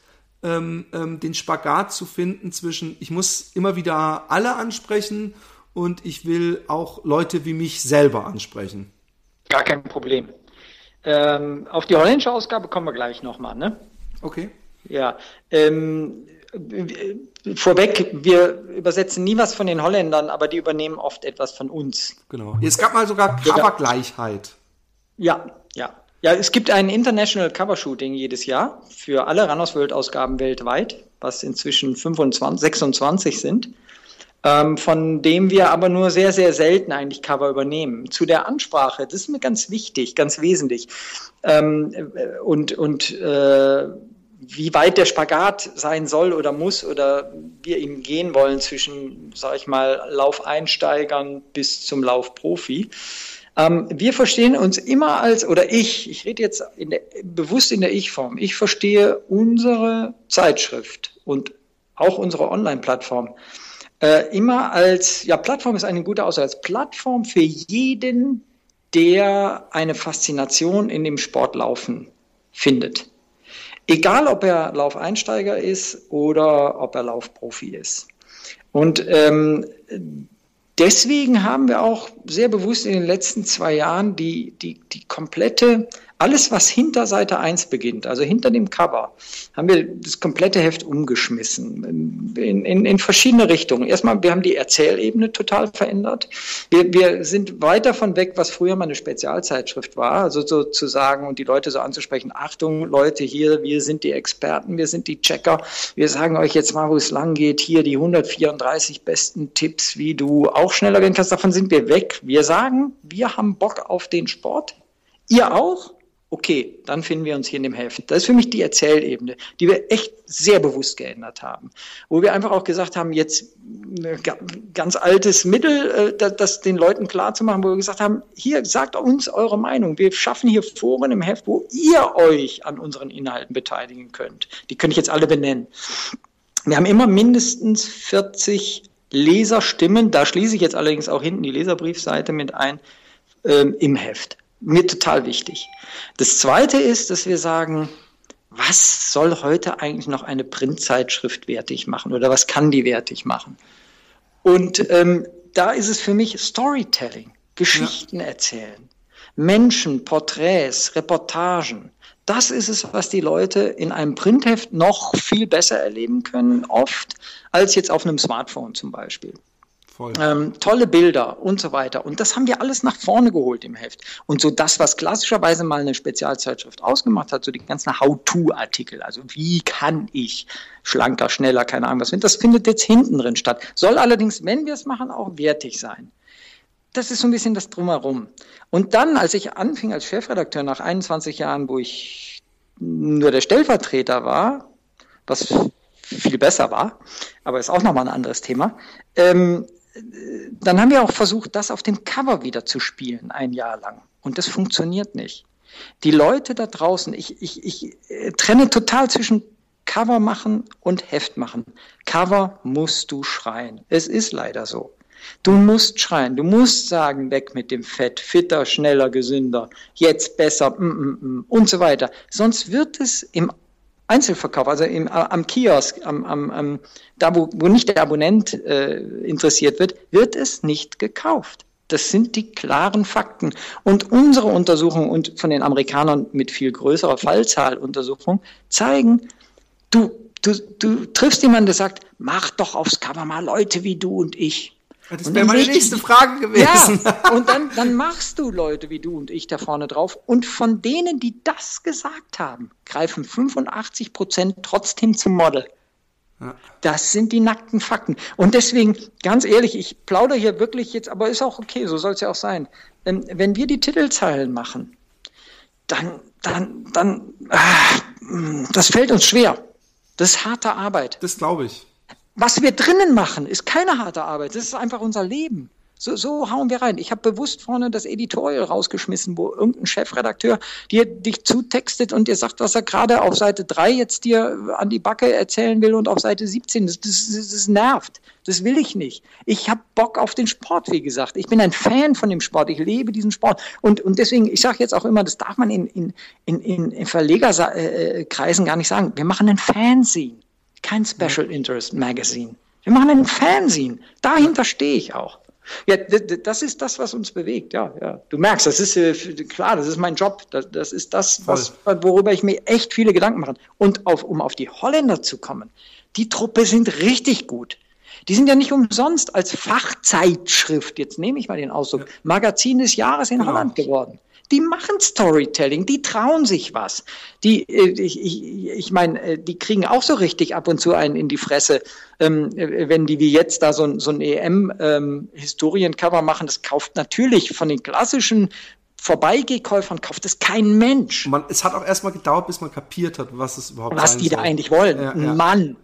ähm, ähm, den Spagat zu finden zwischen, ich muss immer wieder alle ansprechen und ich will auch Leute wie mich selber ansprechen. Gar kein Problem. Ähm, auf die holländische Ausgabe kommen wir gleich nochmal, ne? Okay. Ja. Ähm, vorweg, wir übersetzen nie was von den Holländern, aber die übernehmen oft etwas von uns. Genau. Es gab mal sogar Covergleichheit. Ja, ja. Ja, es gibt ein International Cover Shooting jedes Jahr für alle Runners World Ausgaben weltweit, was inzwischen 25, 26 sind. ähm, von dem wir aber nur sehr, sehr selten eigentlich Cover übernehmen. Zu der Ansprache, das ist mir ganz wichtig, ganz wesentlich. Ähm, äh, und und äh, wie weit der Spagat sein soll oder muss oder wir ihn gehen wollen zwischen, sage ich mal, Laufeinsteigern bis zum Laufprofi. Ähm, wir verstehen uns immer als, oder ich, ich rede jetzt in der, bewusst in der Ich-Form, ich verstehe unsere Zeitschrift und auch unsere Online-Plattform äh, immer als, ja, Plattform ist eine gute Aussage, als Plattform für jeden, der eine Faszination in dem Sportlaufen findet. Egal, ob er Laufeinsteiger ist oder ob er Laufprofi ist. Und ähm, deswegen haben wir auch sehr bewusst in den letzten zwei Jahren die, die, die komplette alles, was hinter Seite 1 beginnt, also hinter dem Cover, haben wir das komplette Heft umgeschmissen in, in, in verschiedene Richtungen. Erstmal, wir haben die Erzählebene total verändert. Wir, wir sind weit davon weg, was früher mal eine Spezialzeitschrift war, also sozusagen und die Leute so anzusprechen, Achtung Leute, hier, wir sind die Experten, wir sind die Checker, wir sagen euch jetzt mal, wo es lang geht, hier die 134 besten Tipps, wie du auch schneller werden kannst, davon sind wir weg. Wir sagen, wir haben Bock auf den Sport, ihr auch, okay, dann finden wir uns hier in dem Heft. Das ist für mich die Erzählebene, die wir echt sehr bewusst geändert haben. Wo wir einfach auch gesagt haben, jetzt ein ganz altes Mittel, äh, das den Leuten klar zu machen, wo wir gesagt haben, hier sagt uns eure Meinung. Wir schaffen hier Foren im Heft, wo ihr euch an unseren Inhalten beteiligen könnt. Die könnte ich jetzt alle benennen. Wir haben immer mindestens 40 Leserstimmen, da schließe ich jetzt allerdings auch hinten die Leserbriefseite mit ein, ähm, im Heft mir total wichtig. Das Zweite ist, dass wir sagen, was soll heute eigentlich noch eine Printzeitschrift wertig machen oder was kann die wertig machen? Und ähm, da ist es für mich Storytelling, Geschichten ja. erzählen, Menschen, Porträts, Reportagen. Das ist es, was die Leute in einem Printheft noch viel besser erleben können, oft, als jetzt auf einem Smartphone zum Beispiel. Ähm, tolle Bilder und so weiter. Und das haben wir alles nach vorne geholt im Heft. Und so das, was klassischerweise mal eine Spezialzeitschrift ausgemacht hat, so die ganzen How-To-Artikel, also wie kann ich schlanker, schneller, keine Ahnung was, das findet jetzt hinten drin statt. Soll allerdings, wenn wir es machen, auch wertig sein. Das ist so ein bisschen das Drumherum. Und dann, als ich anfing als Chefredakteur nach 21 Jahren, wo ich nur der Stellvertreter war, was viel besser war, aber ist auch nochmal ein anderes Thema, ähm, dann haben wir auch versucht, das auf dem Cover wieder zu spielen, ein Jahr lang. Und das funktioniert nicht. Die Leute da draußen, ich, ich, ich äh, trenne total zwischen Cover machen und Heft machen. Cover musst du schreien. Es ist leider so. Du musst schreien, du musst sagen, weg mit dem Fett, fitter, schneller, gesünder, jetzt besser mm, mm, mm, und so weiter. Sonst wird es im Einzelverkauf, also im, am Kiosk, am, am, am, da wo, wo nicht der Abonnent äh, interessiert wird, wird es nicht gekauft. Das sind die klaren Fakten. Und unsere Untersuchungen und von den Amerikanern mit viel größerer Fallzahl Untersuchungen zeigen, du, du, du triffst jemanden, der sagt, mach doch aufs Cover mal Leute wie du und ich. Das wäre meine nächste Frage gewesen. Ja, und dann, dann machst du Leute wie du und ich da vorne drauf. Und von denen, die das gesagt haben, greifen 85 Prozent trotzdem zum Model. Das sind die nackten Fakten. Und deswegen, ganz ehrlich, ich plaudere hier wirklich jetzt, aber ist auch okay, so soll es ja auch sein. Ähm, wenn wir die Titelzeilen machen, dann, dann, dann, ah, das fällt uns schwer. Das ist harte Arbeit. Das glaube ich. Was wir drinnen machen, ist keine harte Arbeit. Das ist einfach unser Leben. So, so hauen wir rein. Ich habe bewusst vorne das Editorial rausgeschmissen, wo irgendein Chefredakteur dir dich zutextet und dir sagt, was er gerade auf Seite 3 jetzt dir an die Backe erzählen will und auf Seite 17. Das, das, das, das nervt. Das will ich nicht. Ich habe Bock auf den Sport, wie gesagt. Ich bin ein Fan von dem Sport. Ich lebe diesen Sport. Und, und deswegen, ich sage jetzt auch immer, das darf man in, in, in, in Verlegerkreisen gar nicht sagen. Wir machen ein Fanzine kein Special Interest Magazine. Wir machen ein Fanzine. Dahinter stehe ich auch. Ja, das ist das, was uns bewegt. Ja, ja. Du merkst, das ist äh, klar, das ist mein Job. Das, das ist das, was, worüber ich mir echt viele Gedanken mache. Und auf, um auf die Holländer zu kommen, die Truppe sind richtig gut. Die sind ja nicht umsonst als Fachzeitschrift, jetzt nehme ich mal den Ausdruck. Magazin des Jahres in genau. Holland geworden. Die machen Storytelling, die trauen sich was. Die, äh, ich, ich, ich meine, äh, die kriegen auch so richtig ab und zu einen in die Fresse, ähm, wenn die wie jetzt da so, so ein EM-Historiencover ähm, machen. Das kauft natürlich von den klassischen Vorbeigekäufern kauft es kein Mensch. Man, es hat auch erstmal gedauert, bis man kapiert hat, was es überhaupt Was die soll. da eigentlich wollen. Ja, ja. Mann,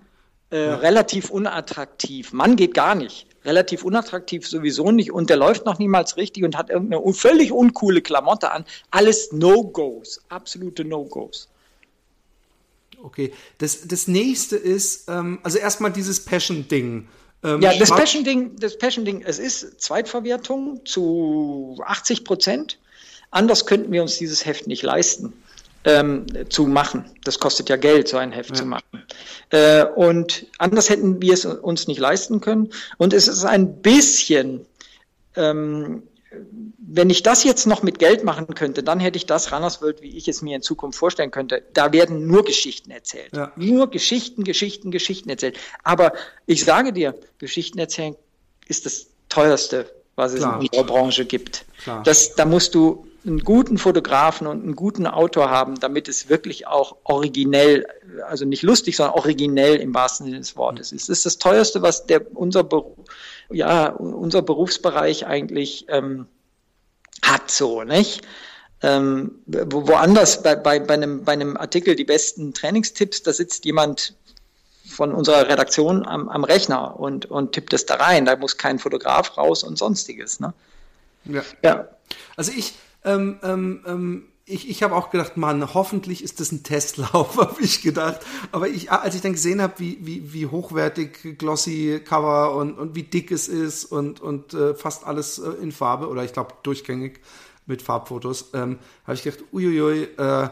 äh, ja. relativ unattraktiv. Mann geht gar nicht relativ unattraktiv sowieso nicht und der läuft noch niemals richtig und hat irgendeine völlig uncoole Klamotte an. Alles No-Gos, absolute No-Gos. Okay, das, das nächste ist, ähm, also erstmal dieses Passion-Ding. Ähm, ja, das Passion-Ding, das Passion-Ding, es ist Zweitverwertung zu 80 Prozent. Anders könnten wir uns dieses Heft nicht leisten ähm, zu machen. Das kostet ja Geld, so ein Heft ja. zu machen. Äh, und anders hätten wir es uns nicht leisten können. Und es ist ein bisschen, ähm, wenn ich das jetzt noch mit Geld machen könnte, dann hätte ich das Rannersworld, wie ich es mir in Zukunft vorstellen könnte. Da werden nur Geschichten erzählt. Ja. Nur Geschichten, Geschichten, Geschichten erzählt. Aber ich sage dir, Geschichten erzählen ist das teuerste, was es Klar. in unserer Branche gibt. Klar. Das, da musst du einen guten Fotografen und einen guten Autor haben, damit es wirklich auch originell, also nicht lustig, sondern originell im wahrsten Sinne des Wortes ist. Das ist das teuerste, was der, unser, ja, unser Berufsbereich eigentlich ähm, hat, so, nicht? Ähm, wo, woanders bei, bei, bei, einem, bei einem Artikel die besten Trainingstipps, da sitzt jemand von unserer Redaktion am, am Rechner und, und tippt es da rein. Da muss kein Fotograf raus und sonstiges. Ne? Ja. ja. Also ich, ähm, ähm, ähm, ich, ich habe auch gedacht, Mann, hoffentlich ist das ein Testlauf, habe ich gedacht. Aber ich, als ich dann gesehen habe, wie, wie, wie hochwertig glossy Cover und, und wie dick es ist und, und äh, fast alles äh, in Farbe oder ich glaube durchgängig mit Farbfotos, ähm, habe ich gedacht, uiuiui, äh,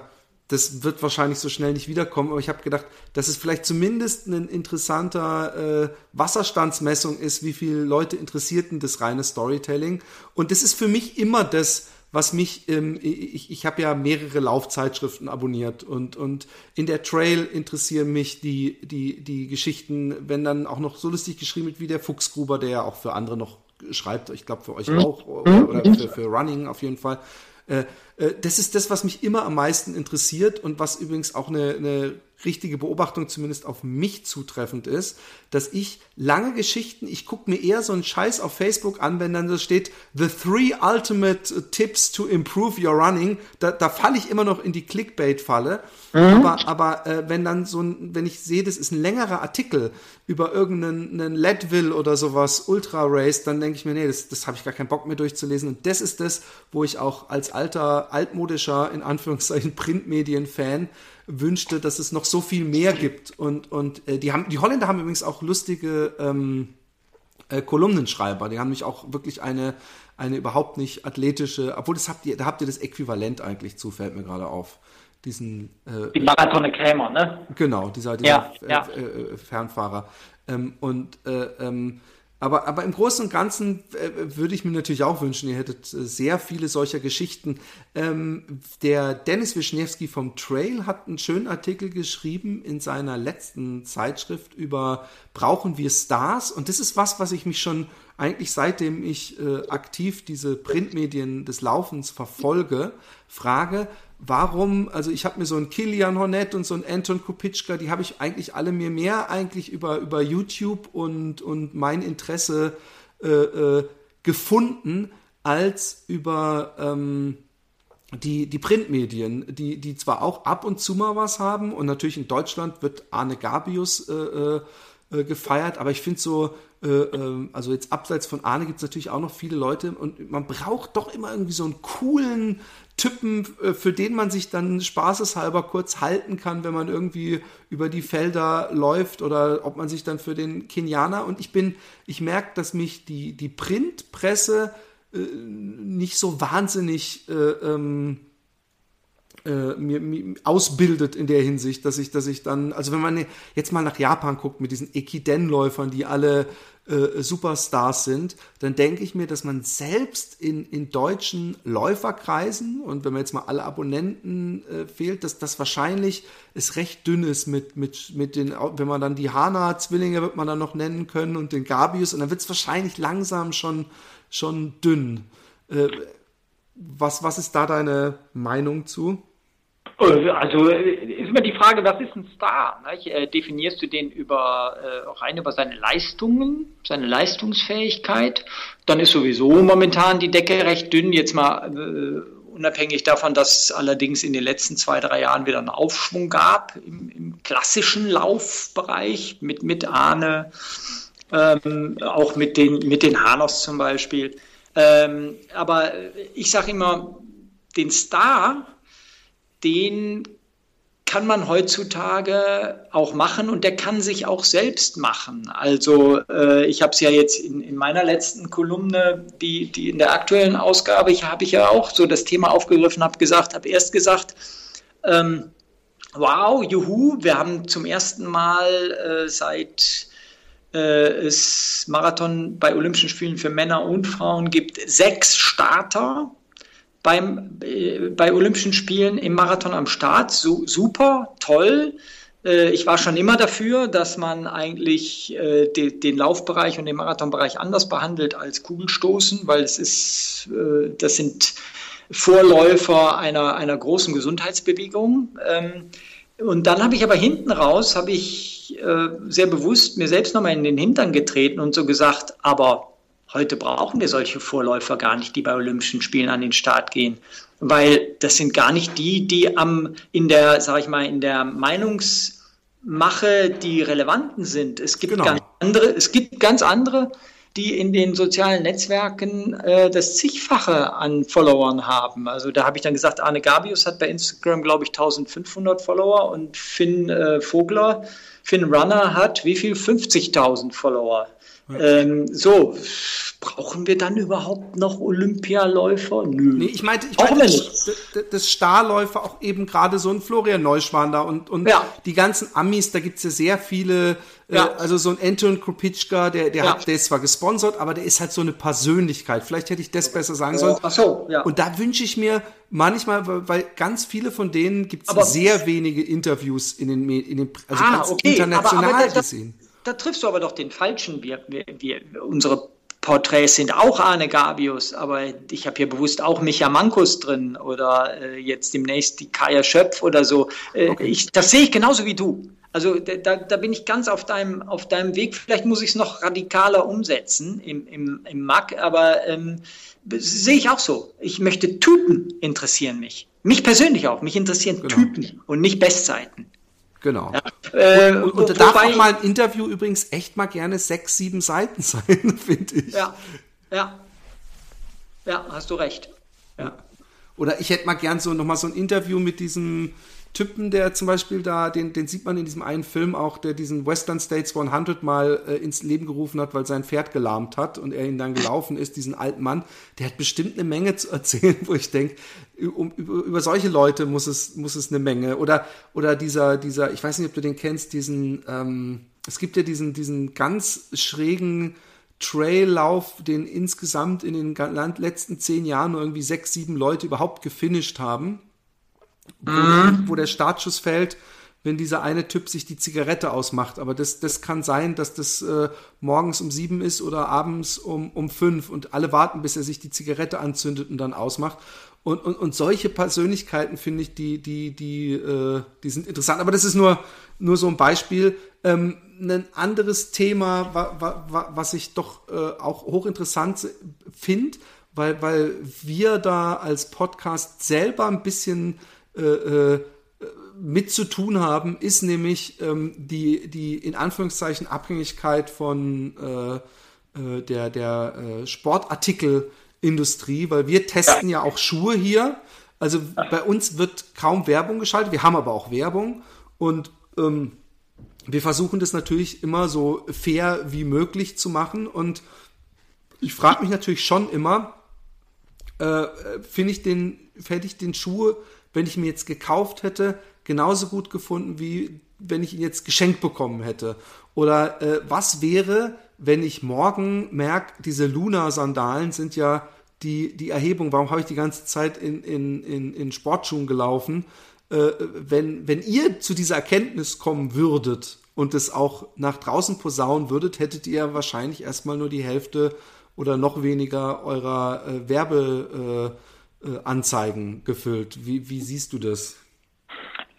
das wird wahrscheinlich so schnell nicht wiederkommen, aber ich habe gedacht, dass es vielleicht zumindest ein interessanter äh, Wasserstandsmessung ist, wie viele Leute interessierten das reine Storytelling. Und das ist für mich immer das, was mich, ähm, ich, ich habe ja mehrere Laufzeitschriften abonniert und, und in der Trail interessieren mich die, die, die Geschichten, wenn dann auch noch so lustig geschrieben wird wie der Fuchsgruber, der ja auch für andere noch schreibt, ich glaube für euch mhm. auch oder, oder für, für Running auf jeden Fall. Äh, äh, das ist das, was mich immer am meisten interessiert und was übrigens auch eine, eine richtige Beobachtung zumindest auf mich zutreffend ist, dass ich lange Geschichten, ich gucke mir eher so einen Scheiß auf Facebook an, wenn dann so steht, The Three Ultimate Tips to Improve Your Running, da, da falle ich immer noch in die Clickbait-Falle. Mhm. Aber, aber äh, wenn dann so ein, wenn ich sehe, das ist ein längerer Artikel über irgendeinen Leadville oder sowas, Ultra Race, dann denke ich mir, nee, das, das habe ich gar keinen Bock mehr durchzulesen. Und das ist das, wo ich auch als alter, altmodischer, in Anführungszeichen, Printmedien-Fan wünschte, dass es noch so viel mehr gibt. Und, und äh, die, haben, die Holländer haben übrigens auch lustige ähm, äh, Kolumnenschreiber. Die haben nämlich auch wirklich eine, eine überhaupt nicht athletische, obwohl das habt ihr, da habt ihr das Äquivalent eigentlich zu, fällt mir gerade auf. Diesen äh, Die Marathone Krämer, ne? Genau, dieser, dieser ja, ja. Äh, äh, Fernfahrer. Ähm, und äh, ähm, aber, aber im Großen und Ganzen äh, würde ich mir natürlich auch wünschen, ihr hättet äh, sehr viele solcher Geschichten. Ähm, der Dennis Wischniewski vom Trail hat einen schönen Artikel geschrieben in seiner letzten Zeitschrift über Brauchen wir Stars? Und das ist was, was ich mich schon eigentlich seitdem ich äh, aktiv diese Printmedien des Laufens verfolge, frage, warum, also ich habe mir so einen Kilian Hornet und so einen Anton Kupitschka, die habe ich eigentlich alle mir mehr eigentlich über, über YouTube und, und mein Interesse äh, äh, gefunden, als über ähm, die, die Printmedien, die, die zwar auch ab und zu mal was haben und natürlich in Deutschland wird Arne Gabius äh, äh, äh gefeiert, aber ich finde so, äh, ähm, also jetzt abseits von Arne gibt es natürlich auch noch viele Leute und man braucht doch immer irgendwie so einen coolen Typen, äh, für den man sich dann spaßeshalber kurz halten kann, wenn man irgendwie über die Felder läuft oder ob man sich dann für den Kenianer und ich bin, ich merke, dass mich die, die Printpresse äh, nicht so wahnsinnig äh, ähm, äh, mir, mir, ausbildet in der Hinsicht, dass ich, dass ich dann, also wenn man jetzt mal nach Japan guckt mit diesen Ekiden-Läufern, die alle äh, Superstars sind, dann denke ich mir, dass man selbst in, in deutschen Läuferkreisen und wenn man jetzt mal alle Abonnenten äh, fehlt, dass das wahrscheinlich es recht dünn ist mit, mit, mit den, wenn man dann die Hana-Zwillinge wird man dann noch nennen können und den Gabius und dann wird es wahrscheinlich langsam schon, schon dünn. Äh, was, was ist da deine Meinung zu? Also ist immer die Frage, was ist ein Star? Äh, definierst du den über äh, rein über seine Leistungen, seine Leistungsfähigkeit? Dann ist sowieso momentan die Decke recht dünn. Jetzt mal äh, unabhängig davon, dass es allerdings in den letzten zwei, drei Jahren wieder einen Aufschwung gab im, im klassischen Laufbereich mit, mit Ahne, ähm, auch mit den, mit den Hanos zum Beispiel. Ähm, aber ich sage immer, den Star, den kann man heutzutage auch machen und der kann sich auch selbst machen. Also äh, ich habe es ja jetzt in, in, meiner letzten Kolumne, die, die in der aktuellen Ausgabe, ich habe ich ja auch so das Thema aufgegriffen, habe gesagt, habe erst gesagt, ähm, wow, juhu, wir haben zum ersten Mal äh, seit äh, es Marathon bei Olympischen Spielen für Männer und Frauen gibt, sechs Starter beim, äh, bei Olympischen Spielen im Marathon am Start. So, super, toll. Äh, ich war schon immer dafür, dass man eigentlich äh, de, den Laufbereich und den Marathonbereich anders behandelt als Kugelstoßen, weil es ist, äh, das sind Vorläufer einer, einer großen Gesundheitsbewegung. Ähm, und dann habe ich aber hinten raus, habe ich sehr bewusst mir selbst nochmal in den Hintern getreten und so gesagt, aber Heute brauchen wir solche Vorläufer gar nicht, die bei Olympischen Spielen an den Start gehen, weil das sind gar nicht die, die am in der, sag ich mal, in der Meinungsmache die relevanten sind. Es gibt genau. ganz andere, es gibt ganz andere, die in den sozialen Netzwerken äh, das zigfache an Followern haben. Also da habe ich dann gesagt, Arne Gabius hat bei Instagram, glaube ich, 1500 Follower und Finn äh, Vogler, Finn Runner hat wie viel? 50.000 Follower. Ähm, so, brauchen wir dann überhaupt noch Olympialäufer? Nö. Nee, ich meinte, ich meinte das, das Starläufer auch eben gerade so ein Florian Neuschwan da und, und ja. die ganzen Amis, da gibt's ja sehr viele, äh, ja. äh, also so ein Anton Kropitschka, der, der, ja. hat, der ist zwar gesponsert, aber der ist halt so eine Persönlichkeit. Vielleicht hätte ich das besser sagen sollen. Ach so, ja. Und da wünsche ich mir manchmal, weil, ganz viele von denen gibt's aber sehr wenige Interviews in den, in den also ah, ganz okay. international aber, aber das, gesehen da triffst du aber doch den Falschen. Wir, wir, wir, unsere Porträts sind auch Arne Gabius, aber ich habe hier bewusst auch Micha Mankus drin oder äh, jetzt demnächst die Kaya Schöpf oder so. Äh, okay. ich, das sehe ich genauso wie du. Also da, da bin ich ganz auf deinem, auf deinem Weg. Vielleicht muss ich es noch radikaler umsetzen im, im, im MAC, aber ähm, sehe ich auch so. Ich möchte Typen interessieren mich. Mich persönlich auch. Mich interessieren genau. Typen und nicht Bestzeiten. Genau. Ja. Äh, und, und, und da darf auch mal ein Interview übrigens echt mal gerne sechs, sieben Seiten sein, finde ich. Ja, ja. Ja, hast du recht. Ja. Oder ich hätte mal gern so nochmal so ein Interview mit diesem Typen, der zum Beispiel da, den, den sieht man in diesem einen Film auch, der diesen Western States 100 mal äh, ins Leben gerufen hat, weil sein Pferd gelahmt hat und er ihn dann gelaufen ist, diesen alten Mann, der hat bestimmt eine Menge zu erzählen, wo ich denke, um, über, über solche Leute muss es, muss es eine Menge. Oder, oder dieser, dieser, ich weiß nicht, ob du den kennst, diesen, ähm, es gibt ja diesen, diesen ganz schrägen Traillauf, den insgesamt in den letzten zehn Jahren nur irgendwie sechs, sieben Leute überhaupt gefinisht haben mhm. wo, wo der Startschuss fällt, wenn dieser eine Typ sich die Zigarette ausmacht. Aber das, das kann sein, dass das äh, morgens um sieben ist oder abends um, um fünf und alle warten, bis er sich die Zigarette anzündet und dann ausmacht. Und, und, und solche Persönlichkeiten finde ich, die, die, die, äh, die sind interessant. Aber das ist nur, nur so ein Beispiel. Ähm, ein anderes Thema, wa, wa, wa, was ich doch äh, auch hochinteressant finde, weil, weil wir da als Podcast selber ein bisschen äh, äh, mit zu tun haben, ist nämlich ähm, die, die in Anführungszeichen Abhängigkeit von äh, äh, der, der äh, Sportartikelindustrie, weil wir testen ja. ja auch Schuhe hier. Also bei uns wird kaum Werbung geschaltet, wir haben aber auch Werbung und ähm, wir versuchen das natürlich immer so fair wie möglich zu machen und ich frage mich natürlich schon immer, äh, finde ich den, hätte ich den Schuh wenn ich mir jetzt gekauft hätte, genauso gut gefunden, wie wenn ich ihn jetzt geschenkt bekommen hätte? Oder äh, was wäre, wenn ich morgen merke, diese Luna-Sandalen sind ja die, die Erhebung, warum habe ich die ganze Zeit in, in, in, in Sportschuhen gelaufen? Äh, wenn, wenn ihr zu dieser Erkenntnis kommen würdet und es auch nach draußen posaunen würdet, hättet ihr wahrscheinlich erstmal nur die Hälfte oder noch weniger eurer äh, Werbeanzeigen äh, gefüllt. Wie, wie siehst du das?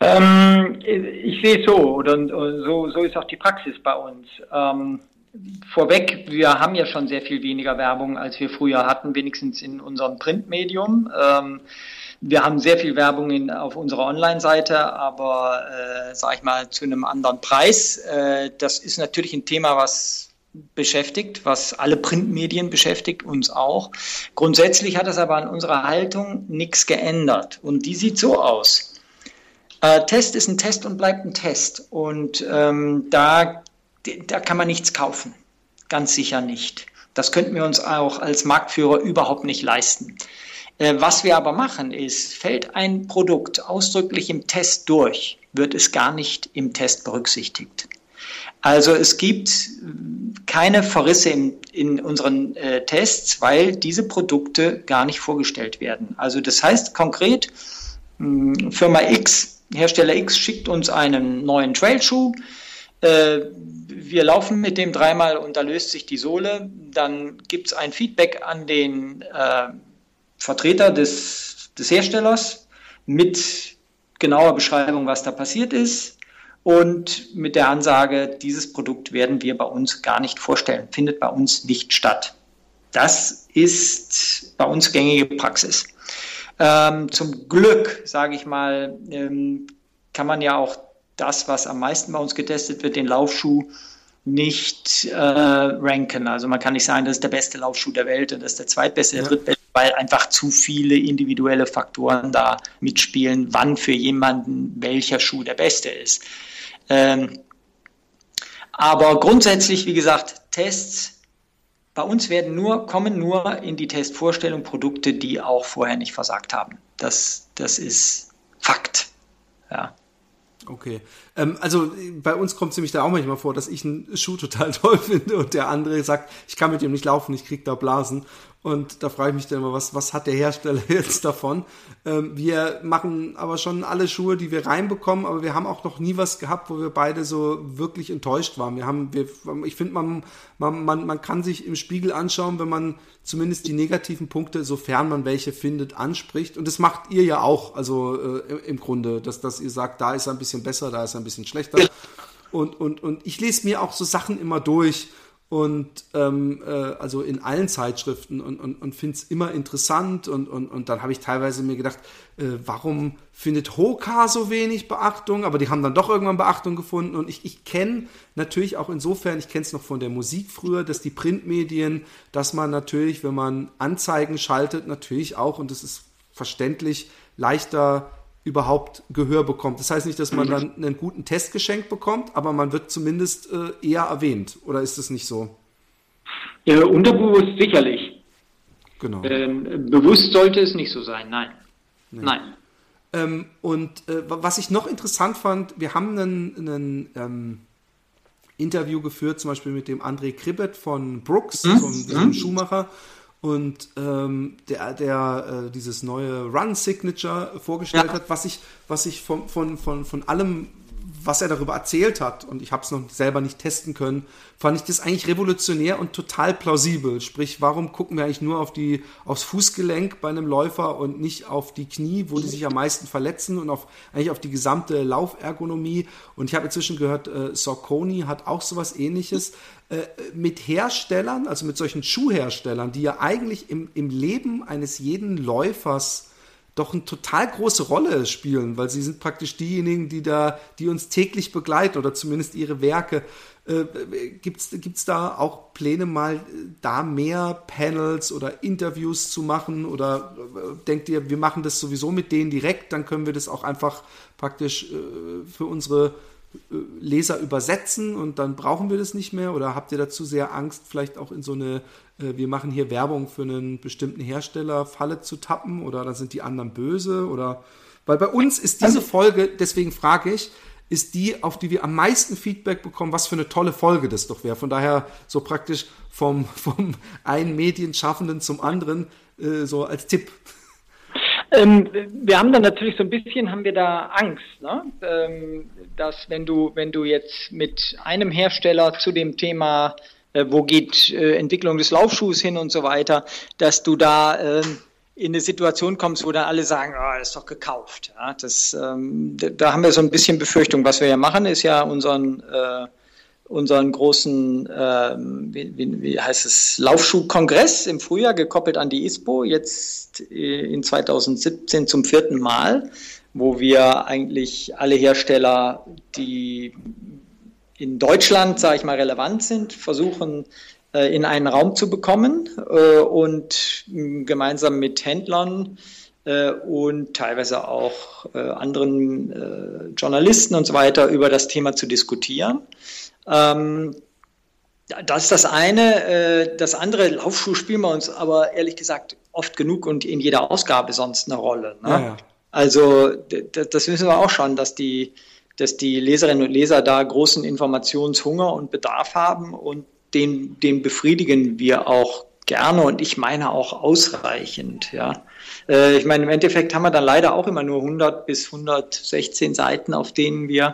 Ähm, ich sehe es so, oder so, so ist auch die Praxis bei uns. Ähm, vorweg, wir haben ja schon sehr viel weniger Werbung, als wir früher hatten, wenigstens in unserem Printmedium. Ähm, wir haben sehr viel Werbung in, auf unserer Online-Seite, aber äh, sage ich mal zu einem anderen Preis. Äh, das ist natürlich ein Thema, was beschäftigt, was alle Printmedien beschäftigt, uns auch. Grundsätzlich hat es aber an unserer Haltung nichts geändert und die sieht so aus. Äh, Test ist ein Test und bleibt ein Test und ähm, da, da kann man nichts kaufen, ganz sicher nicht. Das könnten wir uns auch als Marktführer überhaupt nicht leisten. Äh, was wir aber machen ist, fällt ein Produkt ausdrücklich im Test durch, wird es gar nicht im Test berücksichtigt. Also es gibt keine Verrisse in, in unseren äh, Tests, weil diese Produkte gar nicht vorgestellt werden. Also das heißt konkret, mh, Firma X, Hersteller X schickt uns einen neuen Trailschuh. Äh, wir laufen mit dem dreimal und da löst sich die Sohle. Dann gibt es ein Feedback an den äh, Vertreter des, des Herstellers mit genauer Beschreibung, was da passiert ist und mit der Ansage, dieses Produkt werden wir bei uns gar nicht vorstellen, findet bei uns nicht statt. Das ist bei uns gängige Praxis. Ähm, zum Glück, sage ich mal, ähm, kann man ja auch das, was am meisten bei uns getestet wird, den Laufschuh, nicht äh, ranken. Also man kann nicht sagen, das ist der beste Laufschuh der Welt und das ist der zweitbeste, der ja. drittbeste, weil einfach zu viele individuelle Faktoren da mitspielen, wann für jemanden welcher Schuh der beste ist. Ähm, aber grundsätzlich, wie gesagt, Tests bei uns werden nur, kommen nur in die Testvorstellung Produkte, die auch vorher nicht versagt haben. Das, das ist Fakt. Ja. Okay. Ähm, also bei uns kommt es nämlich da auch manchmal vor, dass ich einen Schuh total toll finde und der andere sagt, ich kann mit ihm nicht laufen, ich krieg da Blasen. Und da frage ich mich dann immer, was, was hat der Hersteller jetzt davon? Ähm, wir machen aber schon alle Schuhe, die wir reinbekommen, aber wir haben auch noch nie was gehabt, wo wir beide so wirklich enttäuscht waren. Wir haben, wir, ich finde, man, man, man, man kann sich im Spiegel anschauen, wenn man zumindest die negativen Punkte, sofern man welche findet, anspricht. Und das macht ihr ja auch, also äh, im Grunde, dass, dass ihr sagt, da ist ein bisschen besser, da ist ein bisschen schlechter. Und, und, und ich lese mir auch so Sachen immer durch und ähm, äh, also in allen Zeitschriften und, und, und finde es immer interessant und, und, und dann habe ich teilweise mir gedacht, äh, warum findet Hoka so wenig Beachtung, aber die haben dann doch irgendwann Beachtung gefunden. Und ich, ich kenne natürlich auch insofern, ich kenne es noch von der Musik früher, dass die Printmedien, dass man natürlich, wenn man Anzeigen schaltet, natürlich auch, und das ist verständlich, leichter überhaupt Gehör bekommt. Das heißt nicht, dass man dann einen guten Test geschenkt bekommt, aber man wird zumindest äh, eher erwähnt. Oder ist es nicht so? Ja, unterbewusst sicherlich. Genau. Ähm, bewusst sollte es nicht so sein, nein. Nee. Nein. Ähm, und äh, was ich noch interessant fand, wir haben einen, ähm, Interview geführt, zum Beispiel mit dem André Kribbet von Brooks, mhm. so einem mhm. Schuhmacher. Und ähm, der, der äh, dieses neue Run Signature vorgestellt ja. hat, was ich, was ich von, von, von, von allem was er darüber erzählt hat, und ich habe es noch selber nicht testen können, fand ich das eigentlich revolutionär und total plausibel. Sprich, warum gucken wir eigentlich nur auf die, aufs Fußgelenk bei einem Läufer und nicht auf die Knie, wo die sich am meisten verletzen und auf, eigentlich auf die gesamte Laufergonomie? Und ich habe inzwischen gehört, äh, Saucony hat auch sowas ähnliches. Äh, mit Herstellern, also mit solchen Schuhherstellern, die ja eigentlich im, im Leben eines jeden Läufers doch eine total große Rolle spielen, weil sie sind praktisch diejenigen, die da, die uns täglich begleiten oder zumindest ihre Werke. Äh, Gibt es da auch Pläne, mal äh, da mehr Panels oder Interviews zu machen? Oder äh, denkt ihr, wir machen das sowieso mit denen direkt, dann können wir das auch einfach praktisch äh, für unsere Leser übersetzen und dann brauchen wir das nicht mehr? Oder habt ihr dazu sehr Angst, vielleicht auch in so eine, äh, wir machen hier Werbung für einen bestimmten Hersteller Falle zu tappen oder dann sind die anderen böse? Oder weil bei uns ist diese Folge, deswegen frage ich, ist die, auf die wir am meisten Feedback bekommen, was für eine tolle Folge das doch wäre. Von daher so praktisch vom, vom einen Medienschaffenden zum anderen äh, so als Tipp. Ähm, wir haben dann natürlich so ein bisschen, haben wir da Angst, ne? ähm, dass wenn du, wenn du jetzt mit einem Hersteller zu dem Thema, äh, wo geht äh, Entwicklung des Laufschuhs hin und so weiter, dass du da äh, in eine Situation kommst, wo dann alle sagen, oh, das ist doch gekauft. Ja, das, ähm, da haben wir so ein bisschen Befürchtung. Was wir ja machen, ist ja unseren äh, unseren großen, ähm, wie, wie, wie heißt es, Laufschuhkongress im Frühjahr gekoppelt an die ISPO, jetzt äh, in 2017 zum vierten Mal, wo wir eigentlich alle Hersteller, die in Deutschland, sage ich mal, relevant sind, versuchen äh, in einen Raum zu bekommen äh, und gemeinsam mit Händlern äh, und teilweise auch anderen Journalisten und so weiter über das Thema zu diskutieren. Ähm, das ist das eine. Das andere, Laufschuh spielen wir uns aber ehrlich gesagt oft genug und in jeder Ausgabe sonst eine Rolle. Ne? Ja, ja. Also das wissen wir auch schon, dass die, dass die Leserinnen und Leser da großen Informationshunger und Bedarf haben und den, den befriedigen wir auch gerne und ich meine auch ausreichend. Ja. Äh, ich meine, im Endeffekt haben wir dann leider auch immer nur 100 bis 116 Seiten, auf denen wir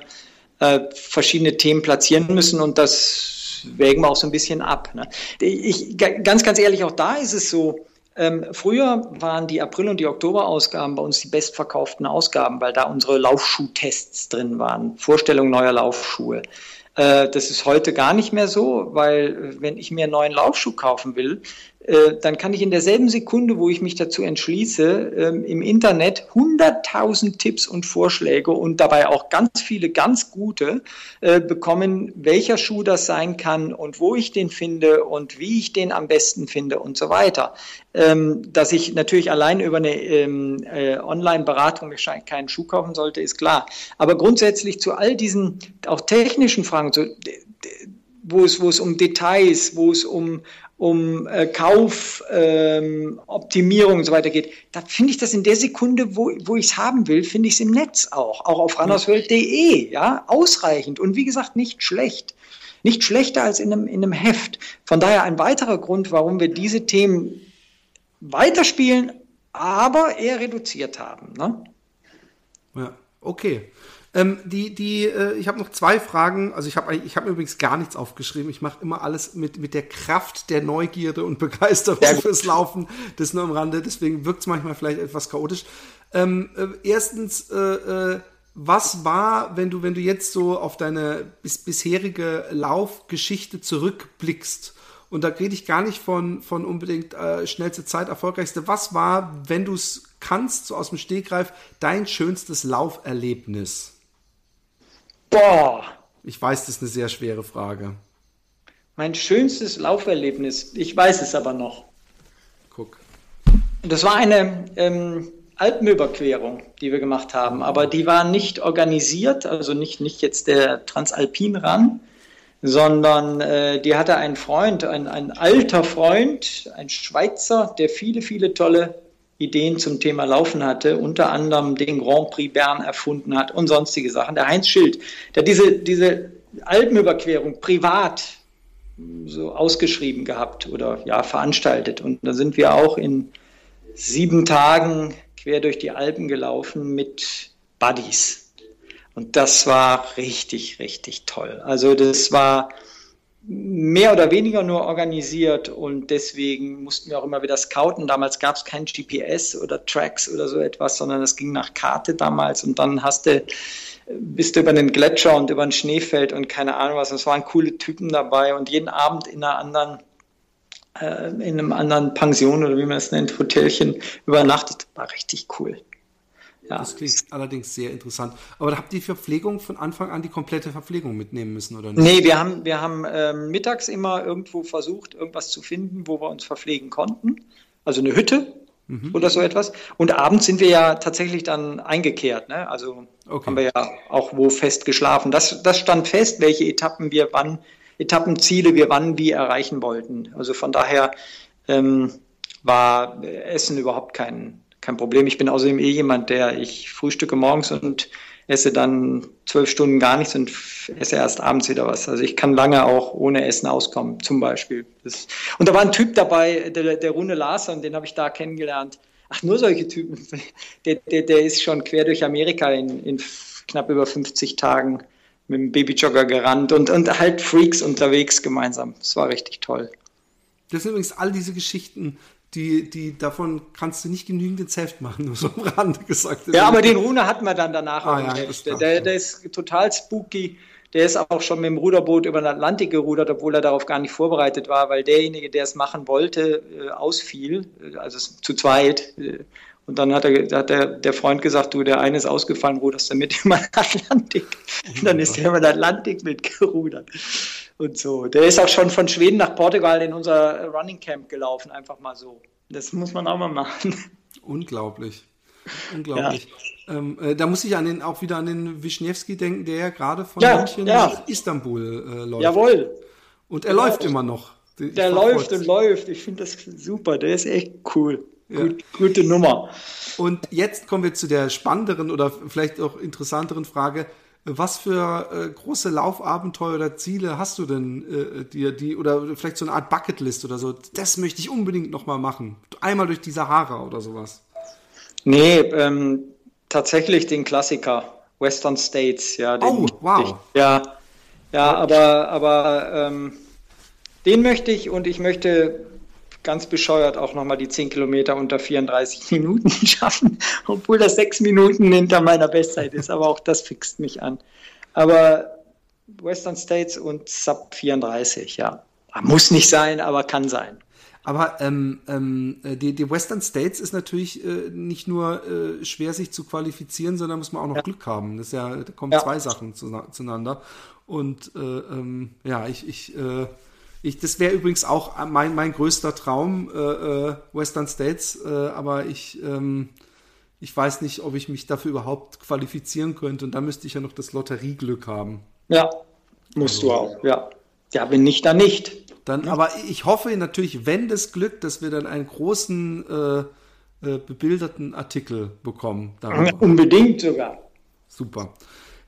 äh, verschiedene Themen platzieren müssen und das wägen wir auch so ein bisschen ab. Ne? Ich, ganz, ganz ehrlich, auch da ist es so, ähm, früher waren die April- und die Oktoberausgaben bei uns die bestverkauften Ausgaben, weil da unsere Laufschuhtests drin waren, Vorstellung neuer Laufschuhe. Äh, das ist heute gar nicht mehr so, weil wenn ich mir einen neuen Laufschuh kaufen will, äh, dann kann ich in derselben Sekunde, wo ich mich dazu entschließe, ähm, im Internet 100.000 Tipps und Vorschläge und dabei auch ganz viele ganz gute äh, bekommen, welcher Schuh das sein kann und wo ich den finde und wie ich den am besten finde und so weiter. Ähm, dass ich natürlich allein über eine ähm, äh, Online-Beratung keinen Schuh kaufen sollte, ist klar. Aber grundsätzlich zu all diesen auch technischen Fragen, wo es, wo es um Details, wo es um, um äh, Kaufoptimierung ähm, und so weiter geht, da finde ich das in der Sekunde, wo, wo ich es haben will, finde ich es im Netz auch, auch auf rannerswelt.de, ja, ausreichend und wie gesagt nicht schlecht. Nicht schlechter als in einem, in einem Heft. Von daher ein weiterer Grund, warum wir diese Themen weiterspielen, aber eher reduziert haben. Ne? Ja, okay. Ähm, die, die, äh, ich habe noch zwei Fragen. Also ich habe ich hab mir übrigens gar nichts aufgeschrieben. Ich mache immer alles mit, mit der Kraft der Neugierde und Begeisterung ja, fürs Laufen. Das nur am Rande. Deswegen wirkt es manchmal vielleicht etwas chaotisch. Ähm, äh, erstens, äh, äh, was war, wenn du, wenn du jetzt so auf deine bis, bisherige Laufgeschichte zurückblickst? Und da rede ich gar nicht von, von unbedingt äh, schnellste Zeit, erfolgreichste. Was war, wenn du es kannst, so aus dem Stegreif, dein schönstes Lauferlebnis? Boah. Ich weiß, das ist eine sehr schwere Frage. Mein schönstes Lauferlebnis, ich weiß es aber noch. Guck. Das war eine ähm, Alpenüberquerung, die wir gemacht haben, aber die war nicht organisiert, also nicht, nicht jetzt der Transalpin ran, sondern äh, die hatte ein Freund, ein, ein alter Freund, ein Schweizer, der viele, viele tolle Ideen zum Thema Laufen hatte, unter anderem den Grand Prix Bern erfunden hat und sonstige Sachen. Der Heinz Schild, der diese, diese Alpenüberquerung privat so ausgeschrieben gehabt oder ja veranstaltet. Und da sind wir auch in sieben Tagen quer durch die Alpen gelaufen mit Buddies. Und das war richtig, richtig toll. Also das war mehr oder weniger nur organisiert und deswegen mussten wir auch immer wieder scouten. Damals gab es kein GPS oder Tracks oder so etwas, sondern es ging nach Karte damals und dann hast du, bist du über den Gletscher und über ein Schneefeld und keine Ahnung was. Es waren coole Typen dabei und jeden Abend in einer anderen äh, in einem anderen Pension oder wie man es nennt, Hotelchen übernachtet. War richtig cool. Ja. Das klingt allerdings sehr interessant. Aber da habt ihr die Verpflegung von Anfang an die komplette Verpflegung mitnehmen müssen, oder nicht? Nee, wir haben, wir haben äh, mittags immer irgendwo versucht, irgendwas zu finden, wo wir uns verpflegen konnten. Also eine Hütte mhm. oder so etwas. Und abends sind wir ja tatsächlich dann eingekehrt. Ne? Also okay. haben wir ja auch wo fest geschlafen. Das, das stand fest, welche Etappen wir wann, Etappenziele wir wann wie erreichen wollten. Also von daher ähm, war Essen überhaupt kein, kein Problem. Ich bin außerdem eh jemand, der ich frühstücke morgens und esse dann zwölf Stunden gar nichts und esse erst abends wieder was. Also ich kann lange auch ohne Essen auskommen, zum Beispiel. Das, und da war ein Typ dabei, der, der Rune Larsen, den habe ich da kennengelernt. Ach, nur solche Typen. Der, der, der ist schon quer durch Amerika in, in knapp über 50 Tagen mit dem Babyjogger gerannt und, und halt Freaks unterwegs gemeinsam. Das war richtig toll. Das sind übrigens all diese Geschichten, die, die davon kannst du nicht genügend ins Heft machen, nur so am Rande gesagt. Ja, aber den Rune hatten wir dann danach ah, ja, der, der, ist total spooky. Der ist auch schon mit dem Ruderboot über den Atlantik gerudert, obwohl er darauf gar nicht vorbereitet war, weil derjenige, der es machen wollte, äh, ausfiel, äh, also zu zweit. Äh, und dann hat, er, hat der, der Freund gesagt, du, der eine ist ausgefallen, ruderst du mit im Atlantik. Und dann ist er über den Atlantik mitgerudert. Und so. Der ist auch schon von Schweden nach Portugal in unser Running Camp gelaufen, einfach mal so. Das muss man auch mal machen. Unglaublich. Unglaublich. Ja. Ähm, äh, da muss ich an den, auch wieder an den Wischniewski denken, der ja gerade von ja, München ja. nach Istanbul äh, läuft. Jawohl. Und er läuft immer noch. Ich der läuft und läuft. Ich finde das super. Der ist echt cool. Gut, gute Nummer. Und jetzt kommen wir zu der spannenderen oder vielleicht auch interessanteren Frage. Was für äh, große Laufabenteuer oder Ziele hast du denn äh, dir, die, oder vielleicht so eine Art Bucketlist oder so? Das möchte ich unbedingt nochmal machen. Einmal durch die Sahara oder sowas. Nee, ähm, tatsächlich den Klassiker. Western States, ja. Oh, wow. Ich, ja, ja, aber, aber ähm, den möchte ich und ich möchte ganz bescheuert auch nochmal die 10 Kilometer unter 34 Minuten schaffen, obwohl das sechs Minuten hinter meiner Bestzeit ist. Aber auch das fixt mich an. Aber Western States und Sub 34, ja. Muss nicht sein, aber kann sein. Aber ähm, ähm, die, die Western States ist natürlich äh, nicht nur äh, schwer, sich zu qualifizieren, sondern muss man auch noch ja. Glück haben. Das ist ja, da kommen ja. zwei Sachen zu, zueinander. Und äh, ähm, ja, ich, ich äh, ich, das wäre übrigens auch mein, mein größter Traum, äh, äh, Western States, äh, aber ich, ähm, ich weiß nicht, ob ich mich dafür überhaupt qualifizieren könnte. Und da müsste ich ja noch das Lotterieglück haben. Ja, musst also, du auch, ja. Ja, wenn nicht, dann nicht. Dann, ja. Aber ich hoffe natürlich, wenn das Glück, dass wir dann einen großen äh, äh, bebilderten Artikel bekommen. Darüber. Unbedingt sogar. Super.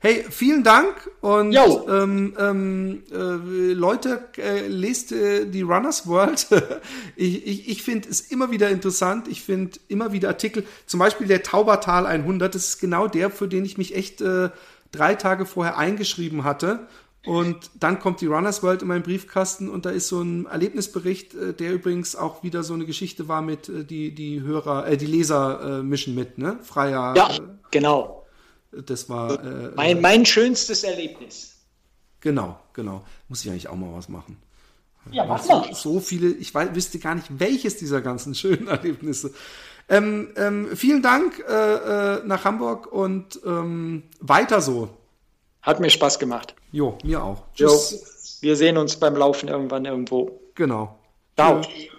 Hey, vielen Dank und ähm, ähm, äh, Leute, äh, lest äh, die Runners World. ich ich, ich finde es immer wieder interessant. Ich finde immer wieder Artikel, zum Beispiel der Taubertal 100, das ist genau der, für den ich mich echt äh, drei Tage vorher eingeschrieben hatte. Und dann kommt die Runners World in meinen Briefkasten und da ist so ein Erlebnisbericht, äh, der übrigens auch wieder so eine Geschichte war mit äh, die die Hörer, äh, die Leser äh, mischen mit, ne? Freier. Ja, genau. Das war. Äh, mein, mein schönstes Erlebnis. Genau, genau. Muss ich eigentlich auch mal was machen. Ja, mach mal. So, so viele, ich weiß, wüsste gar nicht, welches dieser ganzen schönen Erlebnisse. Ähm, ähm, vielen Dank äh, äh, nach Hamburg und ähm, weiter so. Hat mir Spaß gemacht. Jo, mir auch. Tschüss. Jo, wir sehen uns beim Laufen irgendwann irgendwo. Genau. Ciao. Tschüss.